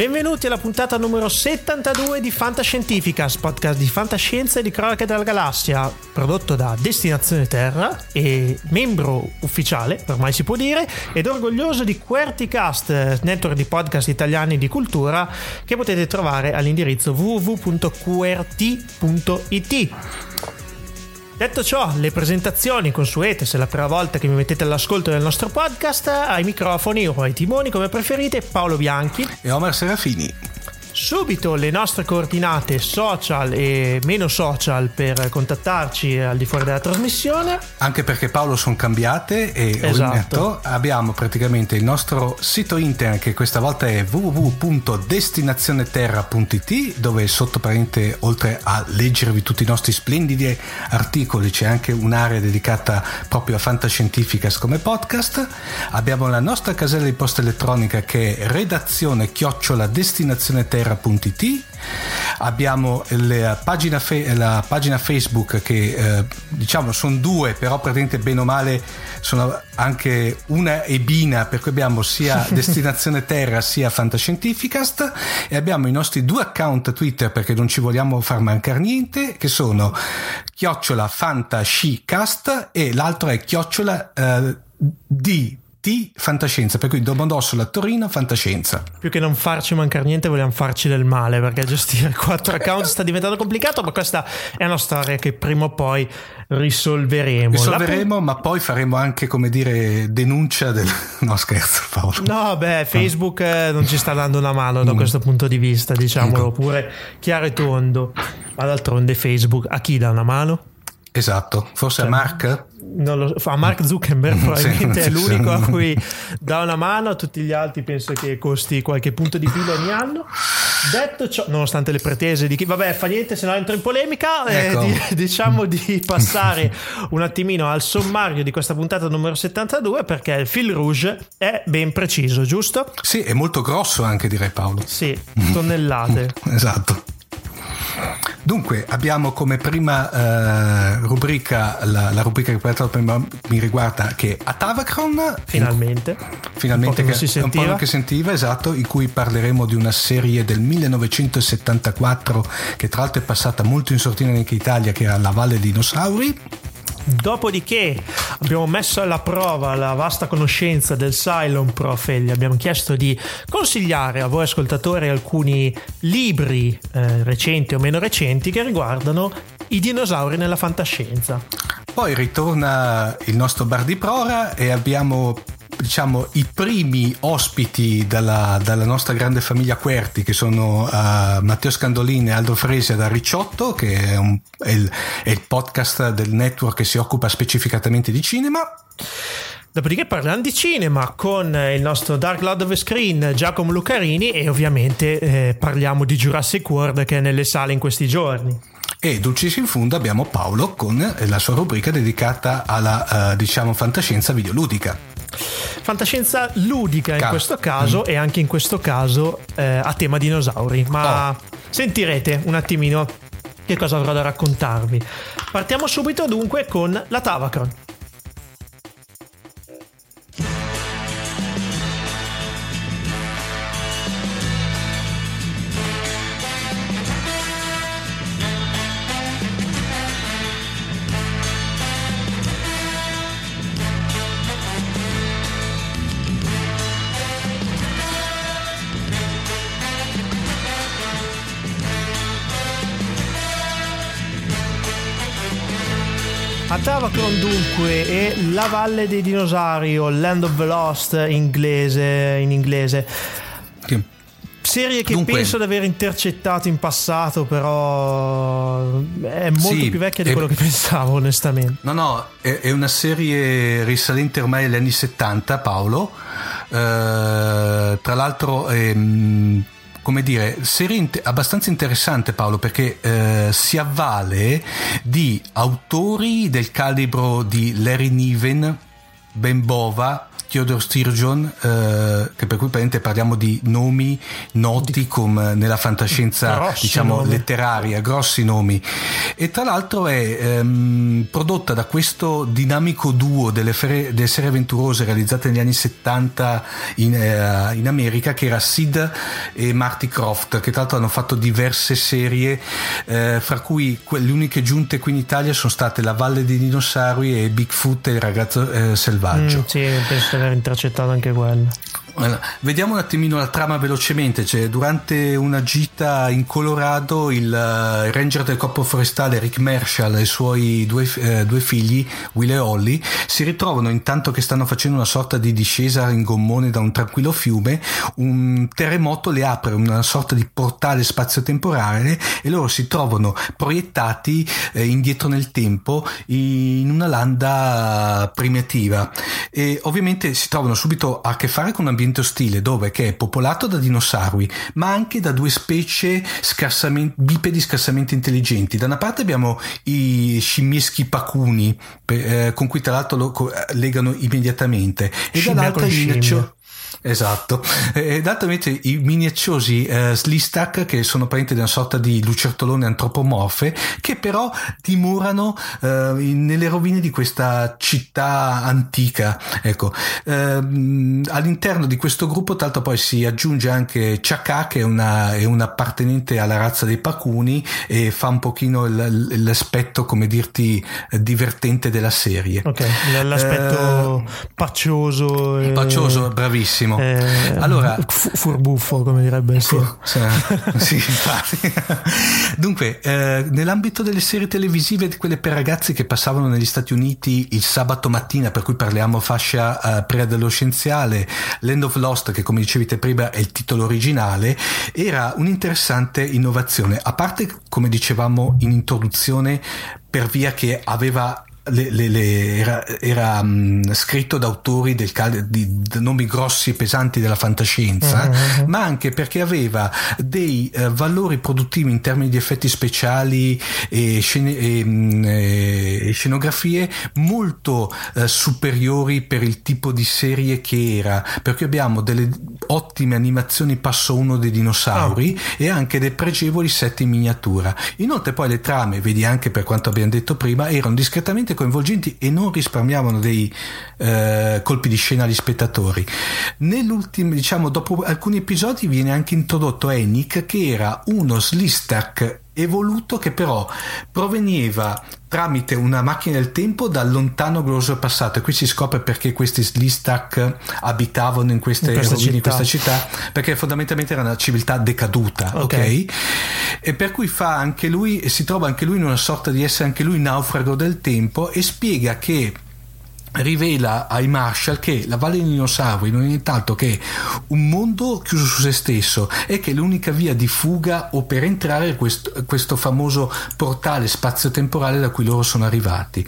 Benvenuti alla puntata numero 72 di Fantascientificas, podcast di fantascienza e di cronache della galassia, prodotto da Destinazione Terra e membro ufficiale, ormai si può dire, ed orgoglioso di QWERTYcast, network di podcast italiani di cultura che potete trovare all'indirizzo www.qrt.it. Detto ciò, le presentazioni consuete, se è la prima volta che mi mettete all'ascolto del nostro podcast, ai microfoni o ai timoni come preferite, Paolo Bianchi e Omar Serafini. Subito le nostre coordinate social e meno social per contattarci al di fuori della trasmissione. Anche perché Paolo sono cambiate e esatto. abbiamo praticamente il nostro sito internet che questa volta è www.destinazioneterra.it dove sotto parente oltre a leggervi tutti i nostri splendidi articoli c'è anche un'area dedicata proprio a fantascientificas come podcast. Abbiamo la nostra casella di posta elettronica che è redazione chiocciola destinazione terra terra.it abbiamo la pagina, fe- la pagina Facebook che eh, diciamo sono due però praticamente bene o male sono anche una e bina per cui abbiamo sia Destinazione Terra sia Fantascientificast. E abbiamo i nostri due account Twitter perché non ci vogliamo far mancare niente che sono chiocciola Fantascicast e l'altro è chiocciola eh, di T fantascienza, per cui Domodossola Torino fantascienza. Più che non farci mancare niente, vogliamo farci del male perché gestire quattro account sta diventando complicato, ma questa è una storia che prima o poi risolveremo. Risolveremo, La... ma poi faremo anche, come dire, denuncia del... No, scherzo, Paolo. No, beh, Facebook no. non ci sta dando una mano da mm. questo punto di vista, diciamolo ecco. pure chiaro e tondo. Ma d'altronde Facebook a chi dà una mano? Esatto, forse cioè, a Mark? Lo a Mark Zuckerberg probabilmente è l'unico a cui dà una mano, a tutti gli altri penso che costi qualche punto di PIL ogni anno. Detto ciò, nonostante le pretese di chi, vabbè, fa niente, se no entro in polemica, eh, ecco. eh, di, diciamo di passare un attimino al sommario di questa puntata numero 72 perché il fil rouge è ben preciso, giusto? Sì, è molto grosso anche direi Paolo. Sì, tonnellate. esatto. Dunque, abbiamo come prima eh, rubrica la, la, rubrica che prima mi riguarda che è Atavacron. Finalmente. Finalmente, un po' che, si sentiva. Un po' che sentiva, esatto, in cui parleremo di una serie del 1974 che tra l'altro è passata molto in sortina anche in Italia, che era La Valle dei Dinosauri. Dopodiché abbiamo messo alla prova la vasta conoscenza del Cylon Prof e gli abbiamo chiesto di consigliare a voi ascoltatori alcuni libri eh, recenti o meno recenti che riguardano i dinosauri nella fantascienza. Poi ritorna il nostro bar di prora e abbiamo diciamo, i primi ospiti dalla, dalla, nostra grande famiglia Querti, che sono uh, Matteo Scandolini e Aldo Fresia da Ricciotto, che è, un, è, il, è il podcast del network che si occupa specificatamente di cinema. Dopodiché parliamo di cinema con il nostro Dark Lord of Screen Giacomo Lucarini e ovviamente eh, parliamo di Jurassic World che è nelle sale in questi giorni. E dulcis in fondo abbiamo Paolo con la sua rubrica dedicata alla uh, diciamo fantascienza videoludica. Fantascienza ludica in Ca- questo caso mm. e anche in questo caso eh, a tema dinosauri, ma oh. sentirete un attimino che cosa avrò da raccontarvi. Partiamo subito dunque con la Tavacron. Tavacron dunque è La Valle dei Dinosauri o Land of the Lost inglese, in inglese. Sì. Serie che Dunque, penso di aver intercettato in passato, però è molto sì, più vecchia di è, quello che pensavo, onestamente. No, no, è, è, una serie risalente ormai agli anni 70, Paolo. Uh, tra l'altro, ehm, come dire, serie abbastanza interessante Paolo perché eh, si avvale di autori del calibro di Larry Niven, Ben Bova, Theodore Sturgeon, eh, che per cui parliamo di nomi noti come nella fantascienza grossi diciamo nomi. letteraria, grossi nomi. E tra l'altro è ehm, prodotta da questo dinamico duo delle, fere, delle, serie avventurose realizzate negli anni 70 in, eh, in, America, che era Sid e Marty Croft, che tra l'altro hanno fatto diverse serie, eh, fra cui le uniche giunte qui in Italia sono state La Valle dei Dinosauri e Bigfoot e il ragazzo eh, selvaggio. Mm, sì, penso aver intercettato anche quello. Allora, vediamo un attimino la trama velocemente. Cioè, durante una gita in Colorado, il, uh, ranger del corpo forestale Rick Marshall e i suoi due, uh, due, figli, Will e Holly, si ritrovano intanto che stanno facendo una sorta di discesa in gommone da un tranquillo fiume. Un terremoto le apre una sorta di portale spazio-temporale e loro si trovano proiettati eh, indietro nel tempo in una landa primitiva. E ovviamente si trovano subito a che fare con un ambiente ambiente ostile dove che è popolato da dinosauri, ma anche da due specie scarsamente, bipedi scarsamente intelligenti. Da una parte abbiamo i scimmieschi pacuni, eh, con cui tra l'altro lo legano immediatamente, e dall'altra i Esatto, ed altamente i miniacciosi eh, Slistack che sono parenti di una sorta di lucertolone antropomorfe che però dimorano eh, nelle rovine di questa città antica. Ecco, eh, all'interno di questo gruppo tra l'altro poi si aggiunge anche Chaka che è una, è una appartenente alla razza dei Pacuni e fa un pochino l- l'aspetto come dirti divertente della serie. Ok, l'aspetto eh, paccioso. E... Paccioso, bravissimo benissimo. Eh, allora, fu- furbuffo, come direbbe sì. sì, infatti. Dunque, eh, nell'ambito delle serie televisive, di quelle per ragazzi che passavano negli Stati Uniti il sabato mattina, per cui parliamo fascia uh, preadolescenziale, Land of Lost, che come dicevi te prima è il titolo originale, era un'interessante innovazione. A parte, come dicevamo in introduzione, per via che aveva le, le, le, era, era um, scritto da autori del, di, di, nomi grossi e pesanti della fantascienza, uh-huh. ma anche perché aveva dei uh, valori produttivi in termini di effetti speciali e, scene, e, um, e scenografie molto uh, superiori per il tipo di serie che era, perché abbiamo delle ottime animazioni passo uno dei dinosauri oh. e anche dei pregevoli set in miniatura. Inoltre poi le trame, vedi anche per quanto abbiamo detto prima, erano discretamente coinvolgenti e non risparmiavano dei eh, colpi di scena agli spettatori. Nell'ultimo, diciamo, dopo alcuni episodi viene anche introdotto Enic che era uno Slistack evoluto che però proveniva tramite una macchina del tempo dal lontano glorioso passato. E qui si scopre perché questi Slistak abitavano in queste in rovine in questa città perché fondamentalmente era una civiltà decaduta ok, okay? e per cui fa anche lui si trova anche lui in una sorta di essere anche lui naufrago del tempo e spiega che rivela ai Marshall che la Valle dei Dinosauri non è nient'altro che un mondo chiuso su se stesso e che l'unica via di fuga o per entrare è questo, questo famoso portale spazio-temporale da cui loro sono arrivati.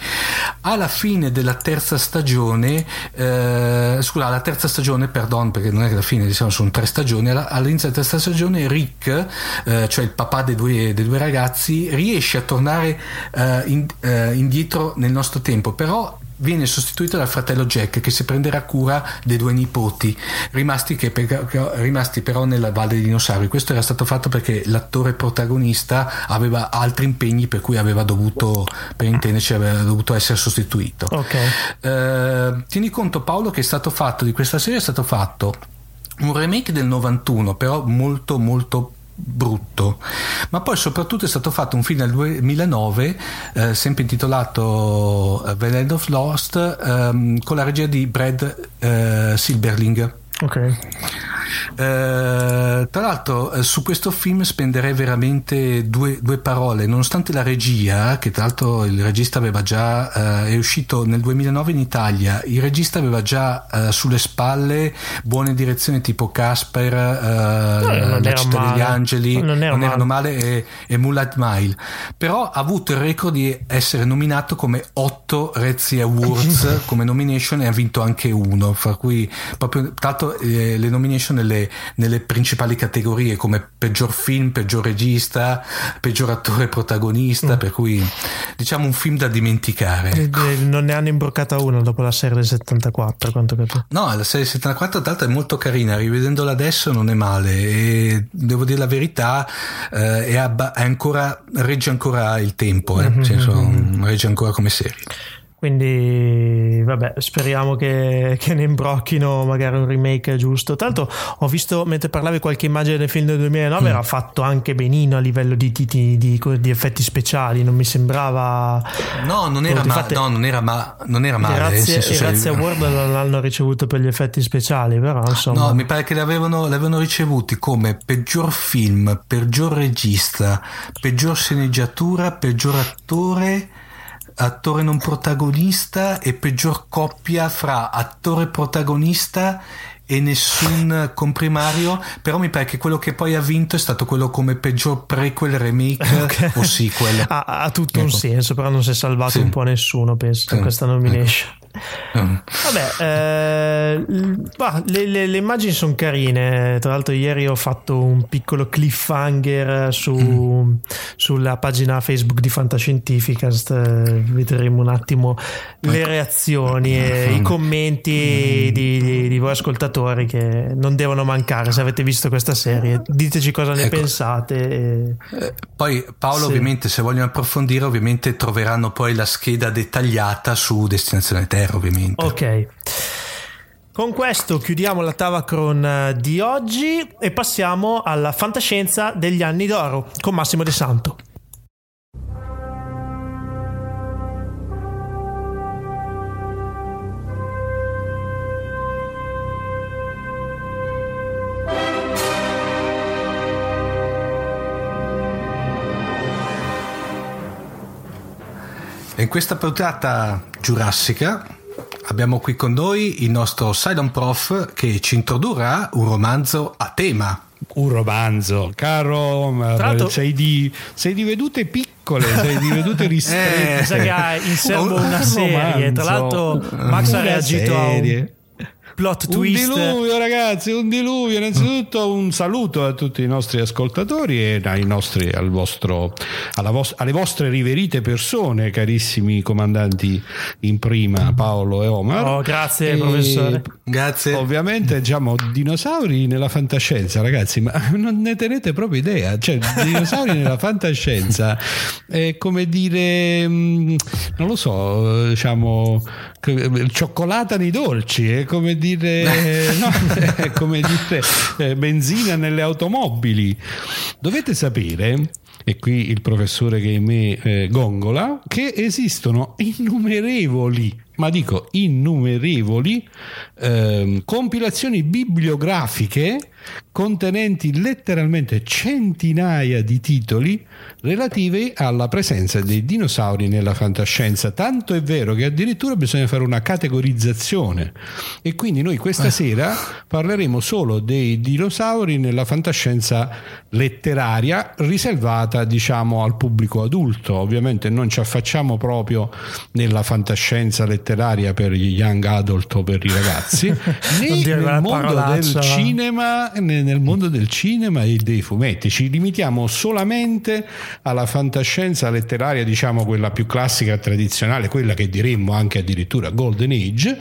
Alla fine della terza stagione, eh, scusa, alla terza stagione, perdon, perché non è che alla fine diciamo sono tre stagioni, all'inizio della terza stagione Rick, eh, cioè il papà dei due, dei due, ragazzi, riesce a tornare eh, in, eh, indietro nel nostro tempo, però viene sostituito dal fratello Jack che si prenderà cura dei due nipoti rimasti, che, rimasti però nella Valle dei Dinosauri. Questo era stato fatto perché l'attore protagonista aveva altri impegni per cui aveva dovuto, per intenderci, aveva dovuto essere sostituito. Okay. Eh, tieni conto Paolo che è stato fatto di questa serie è stato fatto un remake del 91 però molto molto brutto. Ma poi soprattutto è stato fatto un film nel 2009 eh, sempre intitolato eh, The Land of Lost ehm, con la regia di Brad eh, Silberling. Ok eh, tra l'altro eh, su questo film spenderei veramente due, due, parole, nonostante la regia, che tra l'altro il regista aveva già, eh, è uscito nel 2009 in Italia, il regista aveva già eh, sulle spalle buone direzioni tipo Casper, no, La città male. degli angeli, non, non erano male, e, e Moonlight Mile, però ha avuto il record di essere nominato come 8 Rezzi Awards come nomination e ha vinto anche uno, fra cui proprio, tra l'altro le nomination nelle nelle, principali categorie come peggior film, peggior regista, peggior attore protagonista, mm. per cui diciamo un film da dimenticare. Non ne hanno imbroccata una dopo la serie del 74, quanto capito. No, la serie del 74 tra l'altro è molto carina, rivedendola adesso non è male e devo dire la verità, eh, è, abba- è ancora, regge ancora il tempo, eh, mm-hmm. senso, mm-hmm. regge ancora come serie. Quindi, vabbè, speriamo che, che, ne imbrocchino magari un remake giusto. Tra l'altro, ho visto mentre parlavi qualche immagine del film del 2009, mm. era fatto anche benino a livello di, di, di, di, effetti speciali. Non mi sembrava. No, non era, ma, no, non era, ma, non era male. Grazie, grazie a Word non l'hanno ricevuto per gli effetti speciali, però insomma. No, mi pare che l'avevano, l'avevano ricevuti come peggior film, peggior regista, peggior sceneggiatura, peggior attore attore non protagonista e peggior coppia fra attore protagonista e nessun comprimario però mi pare che quello che poi ha vinto è stato quello come peggior prequel remake okay. o sequel ha, ha tutto ecco. un senso però non si è salvato sì. un po' nessuno penso sì. questa nomination ecco. Mm. Vabbè, eh, bah, le, le, le, immagini sono carine. Tra l'altro, ieri ho fatto un piccolo cliffhanger su, mm. sulla pagina Facebook di Fantascientificast. Vedremo un attimo le ecco. reazioni e i commenti mm. di, di, di, voi ascoltatori che non devono mancare. Se avete visto questa serie, diteci cosa ne ecco. pensate. E... Eh, poi, Paolo, sì. ovviamente, se vogliono approfondire, ovviamente troveranno poi la scheda dettagliata su Destinazione Terra Terra ovviamente. Ok. Con questo chiudiamo la Tavacron eh, di oggi e passiamo alla fantascienza degli anni d'oro con Massimo De Santo. In questa puntata giurassica abbiamo qui con noi il nostro Silent Prof che ci introdurrà un romanzo a tema. Un romanzo, caro Omar, sei di, sei di vedute piccole, sei di vedute ristrette. eh, sa che ha in serbo una serie. Tra l'altro, Max ha reagito serie. a un plot twist. Un diluvio, ragazzi, un diluvio. Innanzitutto un saluto a tutti i nostri ascoltatori e ai nostri, al vostro, vos- alle vostre riverite persone, carissimi comandanti in prima, Paolo e Omar. Oh, grazie, e professore. Grazie. Ovviamente, diciamo, dinosauri nella fantascienza, ragazzi, ma non ne tenete proprio idea. Cioè, dinosauri nella fantascienza è come dire, mm, non lo so, diciamo, cioccolata nei dolci, è come dire, no, è come dire eh, benzina nelle automobili. Dovete sapere e qui il professore che è me eh, gongola, che esistono innumerevoli ma dico innumerevoli eh, compilazioni bibliografiche contenenti letteralmente centinaia di titoli relativi alla presenza dei dinosauri nella fantascienza. Tanto è vero che addirittura bisogna fare una categorizzazione e quindi noi questa eh. sera parleremo solo dei dinosauri nella fantascienza letteraria riservata diciamo al pubblico adulto. Ovviamente non ci affacciamo proprio nella fantascienza letteraria per gli young adult o per i ragazzi, né nel mondo del cinema nel mondo del cinema e dei fumetti. Ci limitiamo solamente alla fantascienza letteraria, diciamo quella più classica e tradizionale, quella che diremmo anche addirittura Golden Age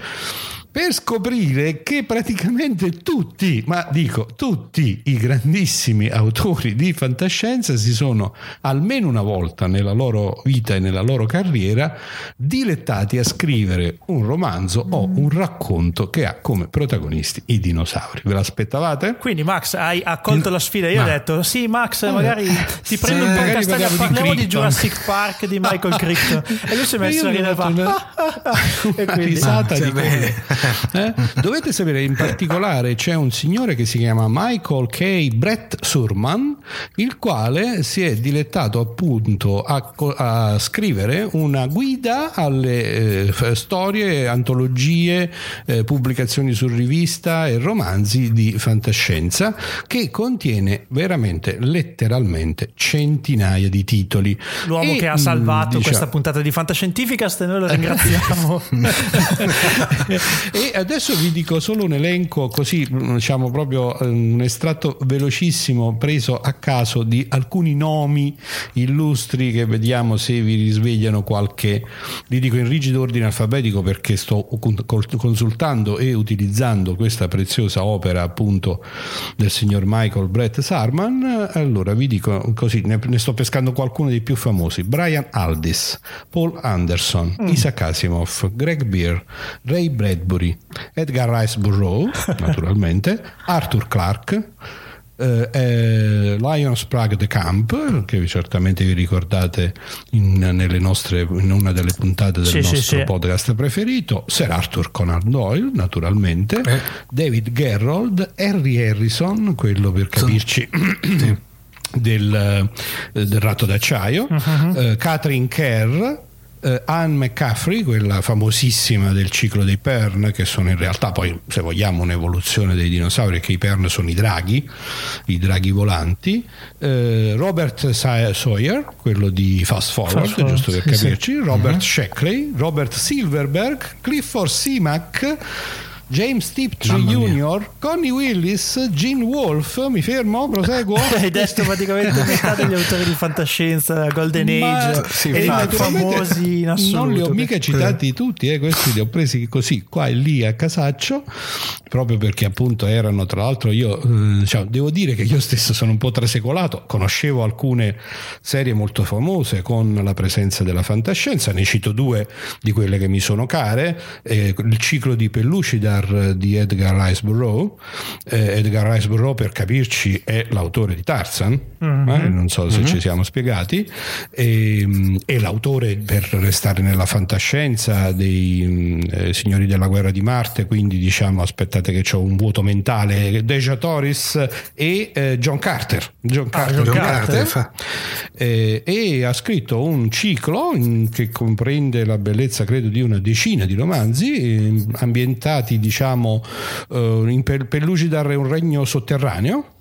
per scoprire che praticamente tutti, ma dico tutti i grandissimi autori di fantascienza si sono almeno una volta nella loro vita e nella loro carriera dilettati a scrivere un romanzo o un racconto che ha come protagonisti i dinosauri. Ve l'aspettavate? Quindi Max hai accolto la sfida, io ma... ho detto sì Max magari ti prendo un po' di castagna, parliamo di, di Jurassic Park di Michael Crichton e lui si è messo a ridere e quindi risata di bene. Eh? Dovete sapere, in particolare c'è un signore che si chiama Michael K. Brett Surman, il quale si è dilettato appunto a, a scrivere una guida alle eh, storie, antologie, eh, pubblicazioni su rivista e romanzi di fantascienza che contiene veramente, letteralmente centinaia di titoli. L'uomo e, che ha salvato diciamo, questa puntata di Fantascientificast e noi lo ringraziamo. e adesso vi dico solo un elenco così, diciamo proprio eh, un estratto velocissimo preso a caso di alcuni nomi illustri che vediamo se vi risvegliano qualche, li dico in rigido ordine alfabetico perché sto consultando e utilizzando questa preziosa opera appunto del signor Michael Brett Sarman. Allora vi dico così, ne, ne sto pescando qualcuno dei più famosi: Brian Aldis, Paul Anderson, mm. Isaac Asimov, Greg Beer, Ray Bradbury, Edgar Rice Burroughs, naturalmente, Arthur Clarke, eh, eh, Lion Sprague de Camp, che certamente vi ricordate in, nostre, in una delle puntate del sì, nostro sì, podcast sì. preferito, Sir Arthur Conan Doyle, naturalmente, eh. David Gerrold, Harry Harrison, quello per capirci. Del, eh, del ratto d'acciaio, uh-huh. uh, Catherine Kerr, eh, Anne McCaffrey, quella famosissima del ciclo dei Pern, che sono in realtà poi, se vogliamo, un'evoluzione dei dinosauri, che i Pern sono i draghi, i draghi volanti, eh, Robert Sawyer, quello di Fast Forward, Fast giusto per capirci, sì. Robert uh-huh. Sheckley, Robert Silverberg, Clifford Simac, James Tiptree Jr., Connie Willis, Gene Wolfe, mi fermo, proseguo. Hai detto praticamente metà degli autori di fantascienza, Golden Age sì, e famosi in assoluto. Non li ho mica citati tutti, eh, questi li ho presi così qua e lì a casaccio, proprio perché appunto erano tra l'altro io, eh, diciamo, devo dire che io stesso sono un po' trasecolato, conoscevo alcune serie molto famose con la presenza della fantascienza, ne cito due di quelle che mi sono care, eh, il ciclo di Pellucida Edgar di Edgar Rice Burroughs. Eh, Edgar Rice Burroughs, per capirci, è l'autore di Tarzan, mm-hmm. eh? non so se mm-hmm. ci siamo spiegati, e, ehm, è l'autore, per restare nella fantascienza, dei mm, eh, Signori della Guerra di Marte, quindi diciamo, aspettate che ho un vuoto mentale, Deja Torres e eh, John Carter. John, ah, Carter, John Carter, Carter. Eh, e ha scritto un ciclo in, che comprende la bellezza, credo, di una decina di romanzi eh, ambientati di diciamo, eh, in Pellucidar è un regno sotterraneo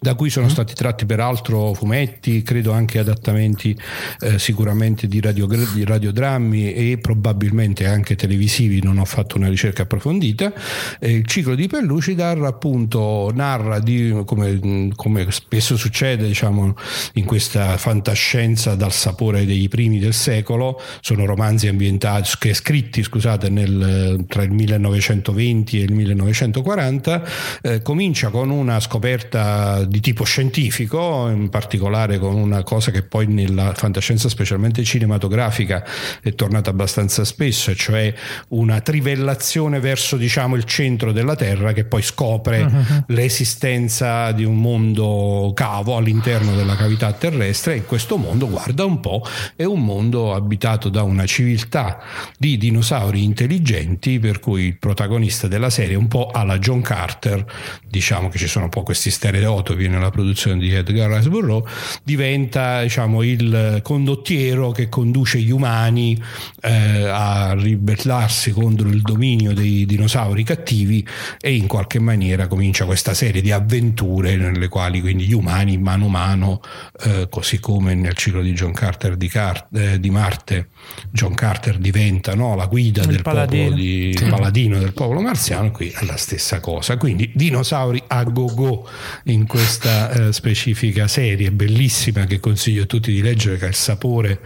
da cui sono mm. stati tratti peraltro fumetti, credo anche adattamenti eh, sicuramente di, radio, di, radiodrammi e probabilmente anche televisivi, non ho fatto una ricerca approfondita. Eh, il ciclo di Pellucidar appunto narra di, come, come, spesso succede diciamo, in questa fantascienza dal sapore dei primi del secolo, sono romanzi ambientati, che scritti scusate, nel, tra il 1920 e il 1940, eh, comincia con una scoperta di tipo scientifico, in particolare con una cosa che poi nella fantascienza specialmente cinematografica è tornata abbastanza spesso, cioè una trivellazione verso diciamo il centro della Terra che poi scopre uh-huh. l'esistenza di un mondo cavo all'interno della cavità terrestre e questo mondo guarda un po' è un mondo abitato da una civiltà di dinosauri intelligenti per cui il protagonista della serie un po' alla John Carter diciamo che ci sono un po' questi stereotipi nella produzione di Edgar Rice Burroughs diventa diciamo il condottiero che conduce gli umani eh, a ribellarsi contro il dominio dei dinosauri cattivi e in qualche maniera comincia questa serie di avventure nelle quali quindi gli umani mano a mano eh, così come nel ciclo di John Carter di, Car- eh, di Marte John Carter diventa no, la guida il del paladino. popolo di, sì. paladino del popolo marziano qui è la stessa cosa quindi dinosauri a go go in questa eh, specifica serie bellissima che consiglio a tutti di leggere che ha il sapore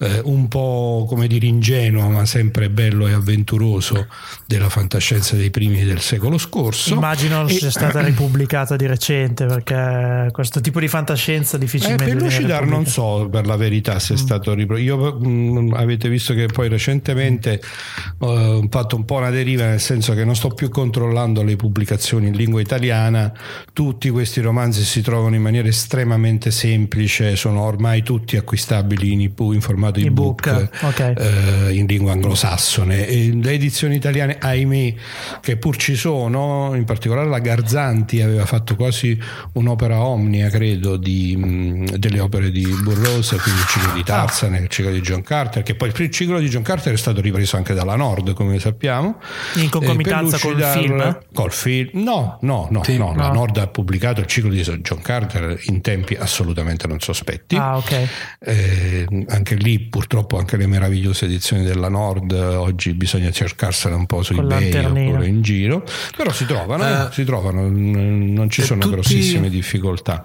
eh, un po' come dire ingenuo ma sempre bello e avventuroso della fantascienza dei primi del secolo scorso immagino e, sia stata ripubblicata di recente perché questo tipo di fantascienza difficilmente eh, per Lucidar non so per la verità se è mm. stato mh, mm, avete visto che poi recentemente uh, ho fatto un po' una deriva nel senso che non sto più controllando le pubblicazioni in lingua italiana tutti questi romanzi si trovano in maniera estremamente semplice sono ormai tutti acquistabili in, ebook, in formato ebook, ebook okay. uh, in lingua anglosassone e le edizioni italiane ahimè che pur ci sono in particolare la Garzanti aveva fatto quasi un'opera omnia credo di, mh, mm, delle opere di Burroughs quindi il ciclo di Tarzan ah. il ciclo di John Carter che poi il ciclo di John Carter è stato ripreso anche dalla Nord come sappiamo in concomitanza eh, col film? col film no no no, sì, no, no, la Nord ha pubblicato il ciclo di John Carter in tempi assolutamente non sospetti ah, okay. eh, anche lì purtroppo anche le meravigliose edizioni della Nord oggi bisogna cercarsene un po' su Con ebay oppure in giro però si trovano uh, si trovano non ci sono tutti... grossissime difficoltà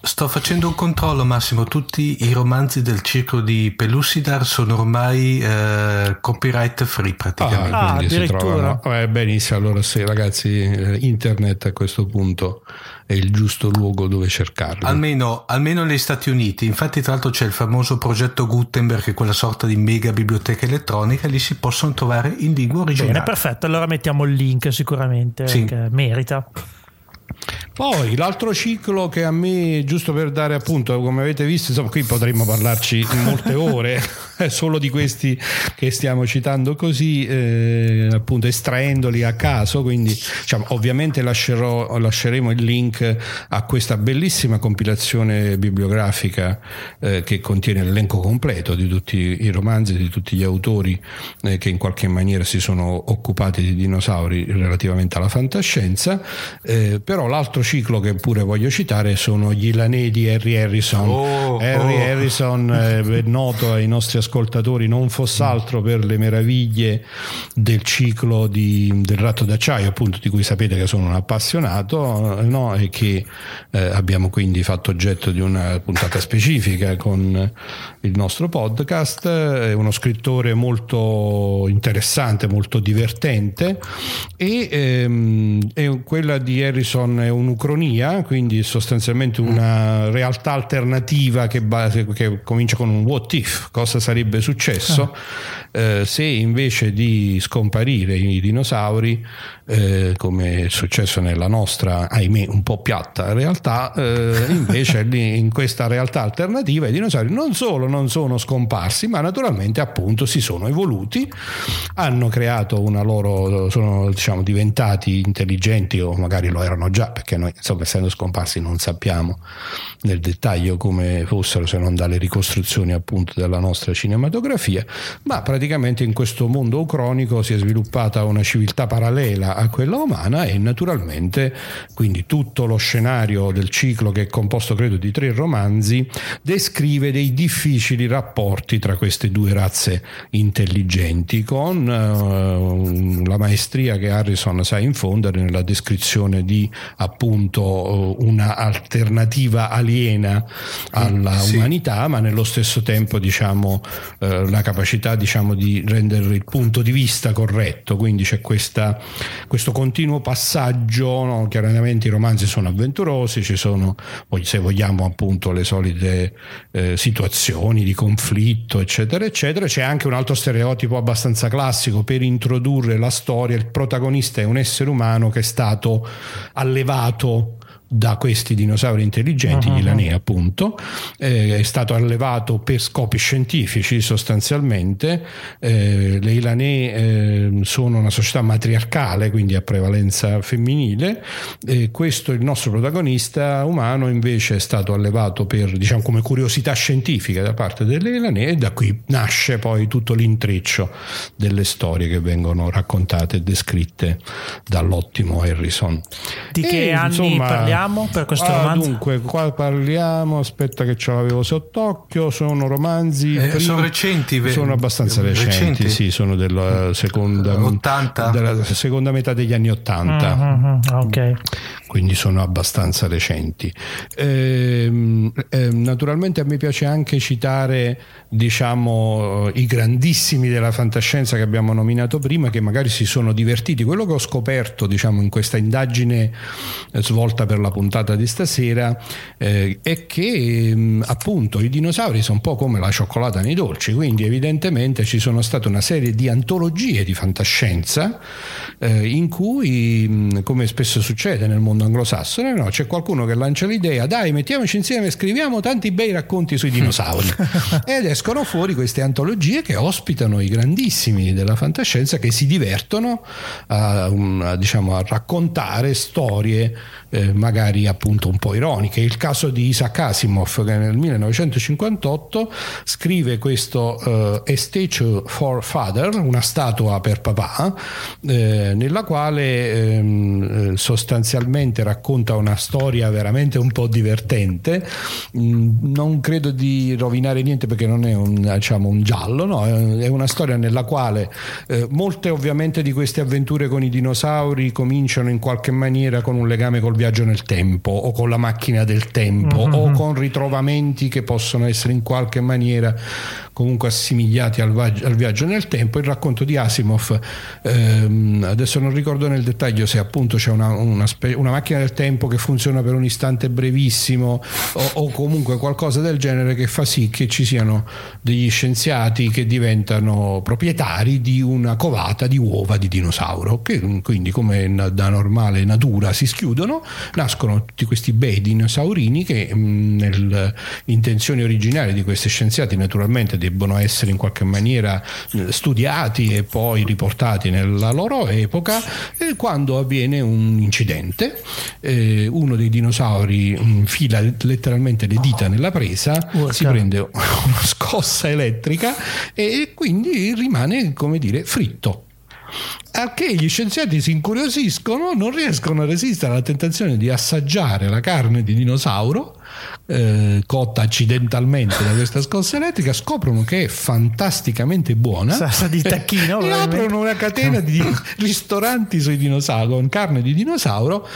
Sto facendo un controllo, Massimo. Tutti i romanzi del circo di Pelusidar sono ormai eh, copyright free praticamente. Ah, quindi si trovano. Eh, benissimo, allora sì, ragazzi, eh, internet a questo punto è il giusto luogo dove cercarli. Almeno, almeno negli Stati Uniti. Infatti, tra l'altro, c'è il famoso progetto Gutenberg, che è quella sorta di mega biblioteca elettronica. Lì si possono trovare in lingua originale. Bene, perfetto. Allora mettiamo il link sicuramente, sì. perché merita. Poi l'altro ciclo che a me, giusto per dare appunto, come avete visto, insomma, qui potremmo parlarci molte ore, solo di questi che stiamo citando così, eh, appunto estraendoli a caso, quindi diciamo, ovviamente lascerò, lasceremo il link a questa bellissima compilazione bibliografica eh, che contiene l'elenco completo di tutti i romanzi, di tutti gli autori eh, che in qualche maniera si sono occupati di dinosauri relativamente alla fantascienza, eh, però l'altro ciclo che pure voglio citare sono gli Ilanei di Harry Harrison. Oh, Harry oh. Harrison è noto ai nostri ascoltatori non fosse altro per le meraviglie del ciclo di, del ratto d'acciaio, appunto di cui sapete che sono un appassionato no? e che eh, abbiamo quindi fatto oggetto di una puntata specifica con il nostro podcast. È uno scrittore molto interessante, molto divertente e ehm, quella di Harrison è un un'ucronia, quindi sostanzialmente una realtà alternativa che, base, che comincia con un what if, cosa sarebbe successo ah. eh, se invece di scomparire i dinosauri eh, come è successo nella nostra, ahimè, un po' piatta realtà, eh, invece in questa realtà alternativa i dinosauri non solo non sono scomparsi, ma naturalmente appunto si sono evoluti, hanno creato una loro, sono diciamo diventati intelligenti o magari lo erano già, perché noi insomma essendo scomparsi non sappiamo nel dettaglio come fossero se non dalle ricostruzioni appunto della nostra cinematografia, ma praticamente in questo mondo ucronico si è sviluppata una civiltà parallela a quella umana e naturalmente quindi tutto lo scenario del ciclo che è composto credo di tre romanzi descrive dei difficili rapporti tra queste due razze intelligenti con uh, la maestria che Harrison sa infondere nella descrizione di appunto uh, una alternativa aliena alla sì. umanità ma nello stesso tempo diciamo eh, la capacità diciamo di rendere il punto di vista corretto, quindi c'è questa, questo continuo passaggio, no? chiaramente i romanzi sono avventurosi, ci sono se vogliamo appunto le solite eh, situazioni di conflitto eccetera eccetera, c'è anche un altro stereotipo abbastanza classico per introdurre la storia, il protagonista è un essere umano che è stato allevato da questi dinosauri intelligenti, uh-huh. gli lanei appunto, eh, è stato allevato per scopi scientifici sostanzialmente, eh, le ilanee eh, sono una società matriarcale, quindi a prevalenza femminile, e questo il nostro protagonista umano invece è stato allevato per, diciamo, come curiosità scientifica da parte delle ilanee e da qui nasce poi tutto l'intreccio delle storie che vengono raccontate e descritte dall'ottimo Harrison. Di che e, anni insomma, parliamo? Parliamo per questo ah, romanzo? Dunque, qua parliamo, aspetta che ce l'avevo sott'occhio, sono romanzi... Eh, primi, sono recenti? Sono abbastanza recenti, recenti, sì, sono della seconda, 80. della seconda metà degli anni 80. Uh-huh, ok quindi sono abbastanza recenti. Eh, eh, naturalmente a me piace anche citare diciamo, i grandissimi della fantascienza che abbiamo nominato prima, che magari si sono divertiti. Quello che ho scoperto diciamo, in questa indagine eh, svolta per la puntata di stasera eh, è che ehm, appunto i dinosauri sono un po' come la cioccolata nei dolci, quindi evidentemente ci sono state una serie di antologie di fantascienza eh, in cui, come spesso succede nel mondo anglosassone, no, c'è qualcuno che lancia l'idea, dai, mettiamoci insieme e scriviamo tanti bei racconti sui dinosauri. Ed escono fuori queste antologie che ospitano i grandissimi della fantascienza che si divertono a, a, diciamo, a raccontare storie eh, magari appunto un po' ironiche. Il caso di Isaac Asimov che nel 1958 scrive questo uh, A Statue for Father, una statua per papà, eh, nella quale ehm, eh, sostanzialmente racconta una storia veramente un po' divertente. Mm, non credo di rovinare niente perché non è un, diciamo, un giallo, no? è una storia nella quale eh, molte ovviamente di queste avventure con i dinosauri cominciano in qualche maniera con un legame col viaggio nel tempo o con la macchina del tempo mm-hmm. o con ritrovamenti che possono essere in qualche maniera comunque assimigliati al, al viaggio nel tempo. Il racconto di Asimov, ehm, adesso non ricordo nel dettaglio se appunto c'è una, una, spe- una, macchina del tempo che funziona per un istante brevissimo o, o, comunque qualcosa del genere che fa sì che ci siano degli scienziati che diventano proprietari di una covata di uova di dinosauro, che quindi come da normale natura si schiudono, nascono tutti questi bei dinosaurini che nelle intenzioni originali di questi scienziati naturalmente debbono essere in qualche maniera eh, studiati e poi riportati nella loro epoca e quando avviene un incidente eh, uno dei dinosauri mm, fila letteralmente le dita nella presa Urca. si prende una scossa elettrica e quindi rimane come dire fritto a che gli scienziati si incuriosiscono, non riescono a resistere alla tentazione di assaggiare la carne di dinosauro eh, cotta accidentalmente da questa scossa elettrica, scoprono che è fantasticamente buona. Sa, di tacchino. e aprono una catena di ristoranti sui dinosauri, con carne di dinosauro.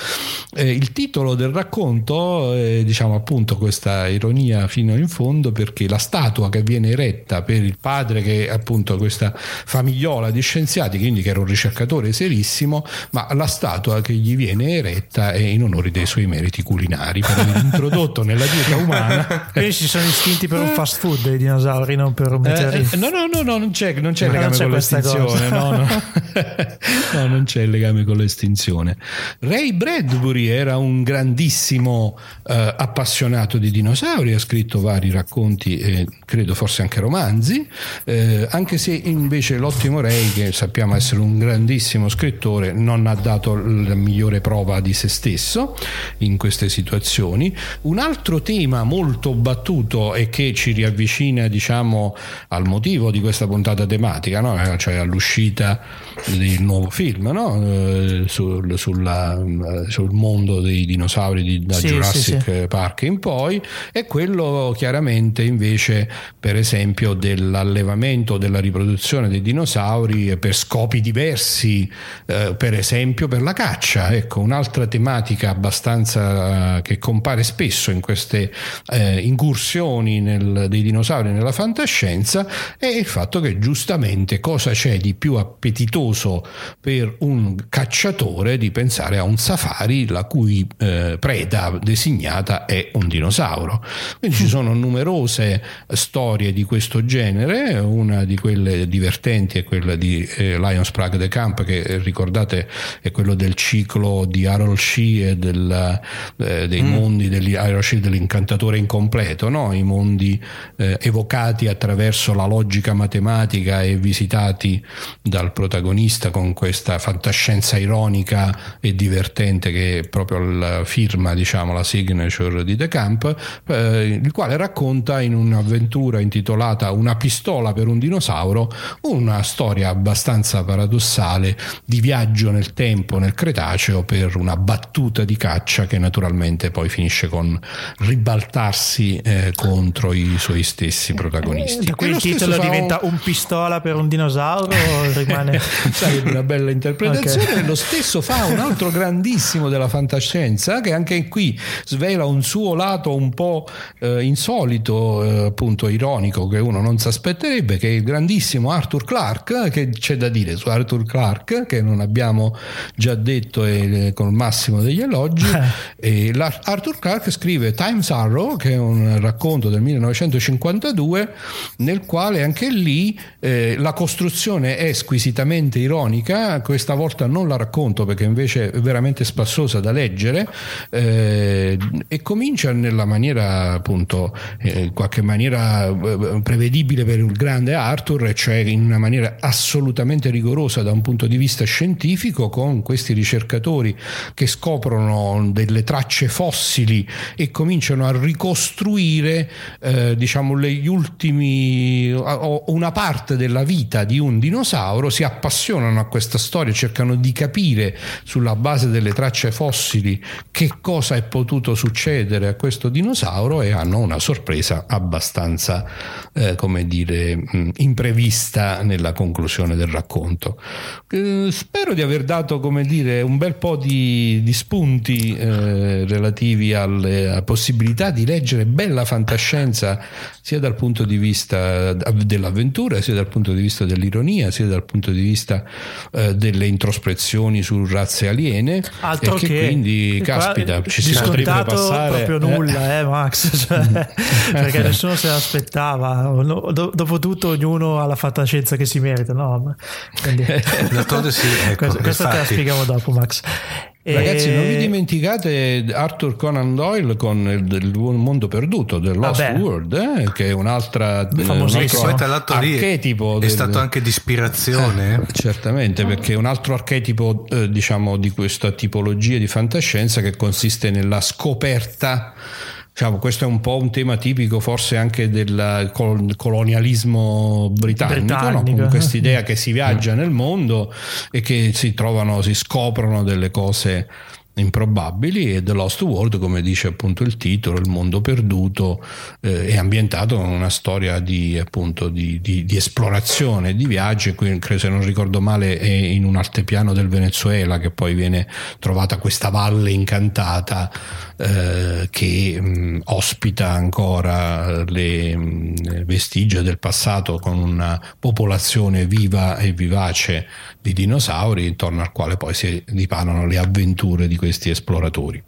Eh, il titolo del racconto è diciamo appunto questa ironia fino in fondo perché la statua che viene eretta per il padre che è appunto questa famigliola di scienziati, quindi che era un ricercatore serissimo, ma la statua che gli viene eretta è in onore dei suoi meriti culinari per aver introdotto nella dieta umana. Quindi si sono istinti per un fast food i dinosauri, non per un meteorite. Eh, no, no, no, no, non c'è, non c'è il legame c'è con l'estinzione. No, no. no, non c'è il legame con l'estinzione. Ray Bradbury era un grandissimo eh, appassionato di dinosauri, ha scritto vari racconti e credo forse anche romanzi, eh, anche se invece l'ottimo Ray, che sappiamo essere un grandissimo scrittore, non ha dato la migliore prova di se stesso in queste situazioni. Un altro tema molto battuto e che ci riavvicina diciamo al motivo di questa puntata tematica, no? Eh, cioè all'uscita del nuovo film no? Eh, sul, sulla, eh, sul, mondo dei dinosauri di, da sì, Jurassic sì, sì. Park in poi è quello chiaramente invece per esempio dell'allevamento della riproduzione dei dinosauri per scopi diversi eh, per esempio per la caccia ecco un'altra tematica abbastanza che compare spesso in queste eh, incursioni nel, dei dinosauri nella fantascienza è il fatto che giustamente cosa c'è di più appetitoso per un cacciatore di pensare a un safari la cui eh, preda designata è un dinosauro. Quindi ci sono numerose storie di questo genere, una di quelle divertenti è quella di eh, Lions Prague de Camp che eh, ricordate è quello del ciclo di Harold Shee e del, eh, dei mm. mondi degli Harold Shee dell'incantatore incompleto, no? i mondi eh, evocati attraverso la logica matematica e visitati dal protagonista con questa fantascienza ironica e divertente che è proprio la firma, diciamo, la signature di De Camp, eh, il quale racconta in un'avventura intitolata Una pistola per un dinosauro una storia abbastanza paradossale di viaggio nel tempo, nel Cretaceo, per una battuta di caccia che naturalmente poi finisce con ribaltarsi eh, contro i suoi stessi protagonisti. Da quel titolo diventa un... un pistola per un dinosauro rimane sarebbe una bella interpretazione. Okay. Lo stesso fa un altro grandissimo della fantascienza che anche qui svela un suo lato un po' eh, insolito, eh, appunto ironico, che uno non si aspetterebbe, che è il grandissimo Arthur Clarke, che c'è da dire su Arthur Clarke, che non abbiamo già detto e, con il massimo degli elogi. e Arthur Clarke scrive Time's Arrow, che è un racconto del 1952, nel quale anche lì eh, la costruzione è squisitamente ironica, questa volta non la racconto perché invece è veramente spassosa da leggere eh, e comincia nella maniera appunto eh, in qualche maniera eh, prevedibile per il grande Arthur, cioè in una maniera assolutamente rigorosa da un punto di vista scientifico con questi ricercatori che scoprono delle tracce fossili e cominciano a ricostruire eh, diciamo gli ultimi una parte della vita di un dinosauro si appassionano a questa storia cercano di capire sulla base delle tracce fossili che cosa è potuto succedere a questo dinosauro e hanno una sorpresa abbastanza eh, come dire imprevista nella conclusione del racconto. Eh, spero di aver dato come dire un bel po' di, di spunti eh, relativi alle possibilità di leggere bella fantascienza sia dal punto di vista dell'avventura sia dal punto di vista dell'ironia sia dal punto di vista eh, delle introspezioni su razze aliene. Altro che, che, quindi caspita ci si potrebbe passare proprio nulla eh, Max. Cioè, perché nessuno se l'aspettava. Dopo tutto ognuno ha la fantascienza che si merita no? Quindi... sì, ecco, questo, questo te la spieghiamo dopo Max Ragazzi, non vi dimenticate Arthur Conan Doyle con il, il mondo perduto, The Lost Vabbè. World, eh, che è un'altra famosissimo. Tra l'altro archetipo. È del, stato anche di ispirazione. Eh, certamente, perché è un altro archetipo, eh, diciamo, di questa tipologia di fantascienza che consiste nella scoperta Diciamo, questo è un po' un tema tipico forse anche del colonialismo britannico, britannico. No? con questa idea che si viaggia nel mondo e che si trovano, si scoprono delle cose improbabili e The Lost World, come dice appunto il titolo, il mondo perduto, eh, è ambientato in una storia di, appunto, di, di, di esplorazione, di viaggio, qui se non ricordo male è in un altepiano del Venezuela che poi viene trovata questa valle incantata eh, che mh, ospita ancora le mh, vestigia del passato con una popolazione viva e vivace di dinosauri intorno al quale poi si dipanano le avventure di questi esploratori.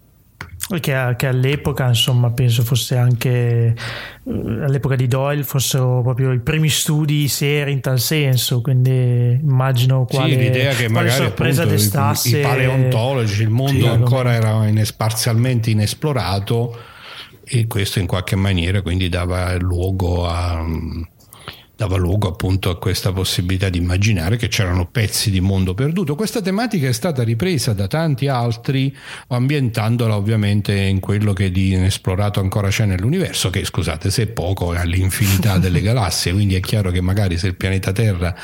Che, che, all'epoca, insomma, penso fosse anche all'epoca di Doyle fossero proprio i primi studi seri in tal senso. Quindi immagino quale, sì, l'idea che magari appunto, destasse. I, i paleontologi, il mondo sì, ancora era in, parzialmente inesplorato e questo in qualche maniera quindi dava luogo a dava luogo appunto a questa possibilità di immaginare che c'erano pezzi di mondo perduto. Questa tematica è stata ripresa da tanti altri, ambientandola ovviamente in quello che di inesplorato ancora c'è nell'universo, che scusate se è poco è all'infinità delle galassie, quindi è chiaro che magari se il pianeta Terra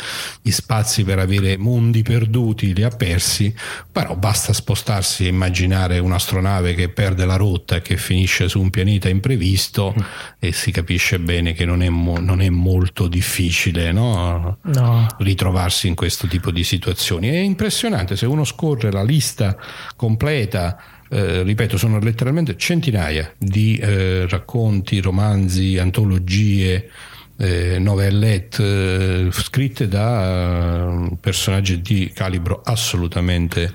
gli spazi per avere mondi perduti li ha persi, però basta spostarsi e immaginare un'astronave che perde la rotta e che finisce su un pianeta imprevisto mm. e si capisce bene che non è, mo- non è molto difficile difficile no? No. ritrovarsi in questo tipo di situazioni. È impressionante se uno scorre la lista completa eh, ripeto, sono letteralmente centinaia di eh, racconti, romanzi, antologie, eh, novellette eh, scritte da eh, personaggi di calibro assolutamente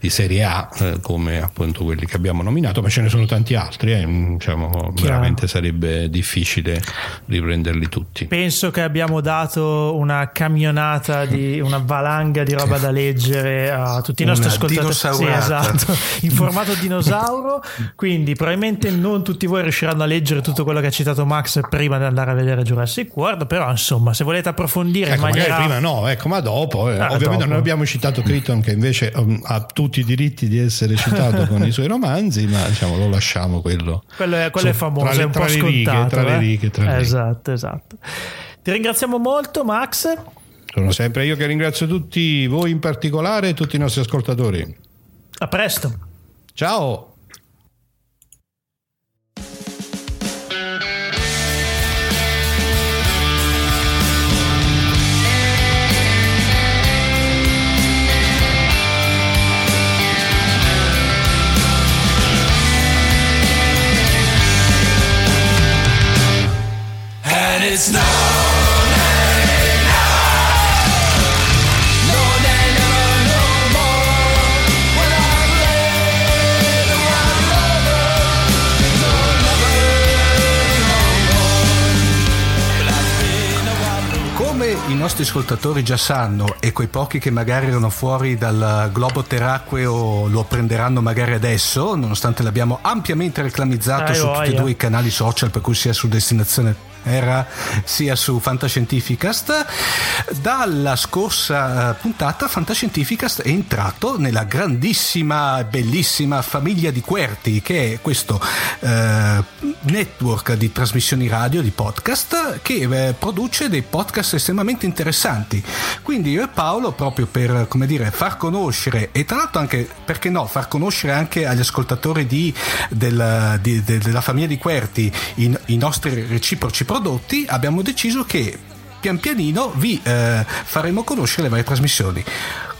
di serie A eh, come appunto quelli che abbiamo nominato ma ce ne sono tanti altri eh, diciamo, veramente sarebbe difficile riprenderli tutti penso che abbiamo dato una camionata di una valanga di roba da leggere a tutti i nostri Una ascoltatori sì, esatto, in formato dinosauro quindi probabilmente non tutti voi riusciranno a leggere tutto quello che ha citato Max prima di andare a vedere Jurassic World però insomma se volete approfondire in Ecco, maniera magari prima no, ecco, ma dopo. eh. Ah, Ovviamente dopo. non abbiamo citato Crichton che invece um, ha tutti i diritti di essere citato con i suoi romanzi, ma diciamo lo lasciamo quello. Quello è, quello è Su- famoso, tra le- è un po' scontato. tra le eh. righe, tra le righe. Esatto, esatto. Ti ringraziamo molto, Max. Sono sempre io che ringrazio tutti voi in particolare e tutti i nostri ascoltatori. A presto. Ciao! I nostri ascoltatori già sanno e quei pochi che magari erano fuori dal globo terracqueo lo prenderanno magari adesso, nonostante l'abbiamo ampiamente reclamizzato Dai, su tutti e due i canali social, per cui sia su Destinazione era sia su Fantascientificast. Dalla scorsa eh, puntata Fantascientificast è entrato nella grandissima bellissima famiglia di Querti che è questo eh, network di trasmissioni radio di podcast che eh, produce dei podcast estremamente interessanti. Quindi io e Paolo proprio per come dire far conoscere e tra l'altro anche perché no far conoscere anche agli ascoltatori di, del- di- de- della famiglia di Querti i, i nostri reciproci prodotti abbiamo deciso che pian pianino vi eh, faremo conoscere le varie trasmissioni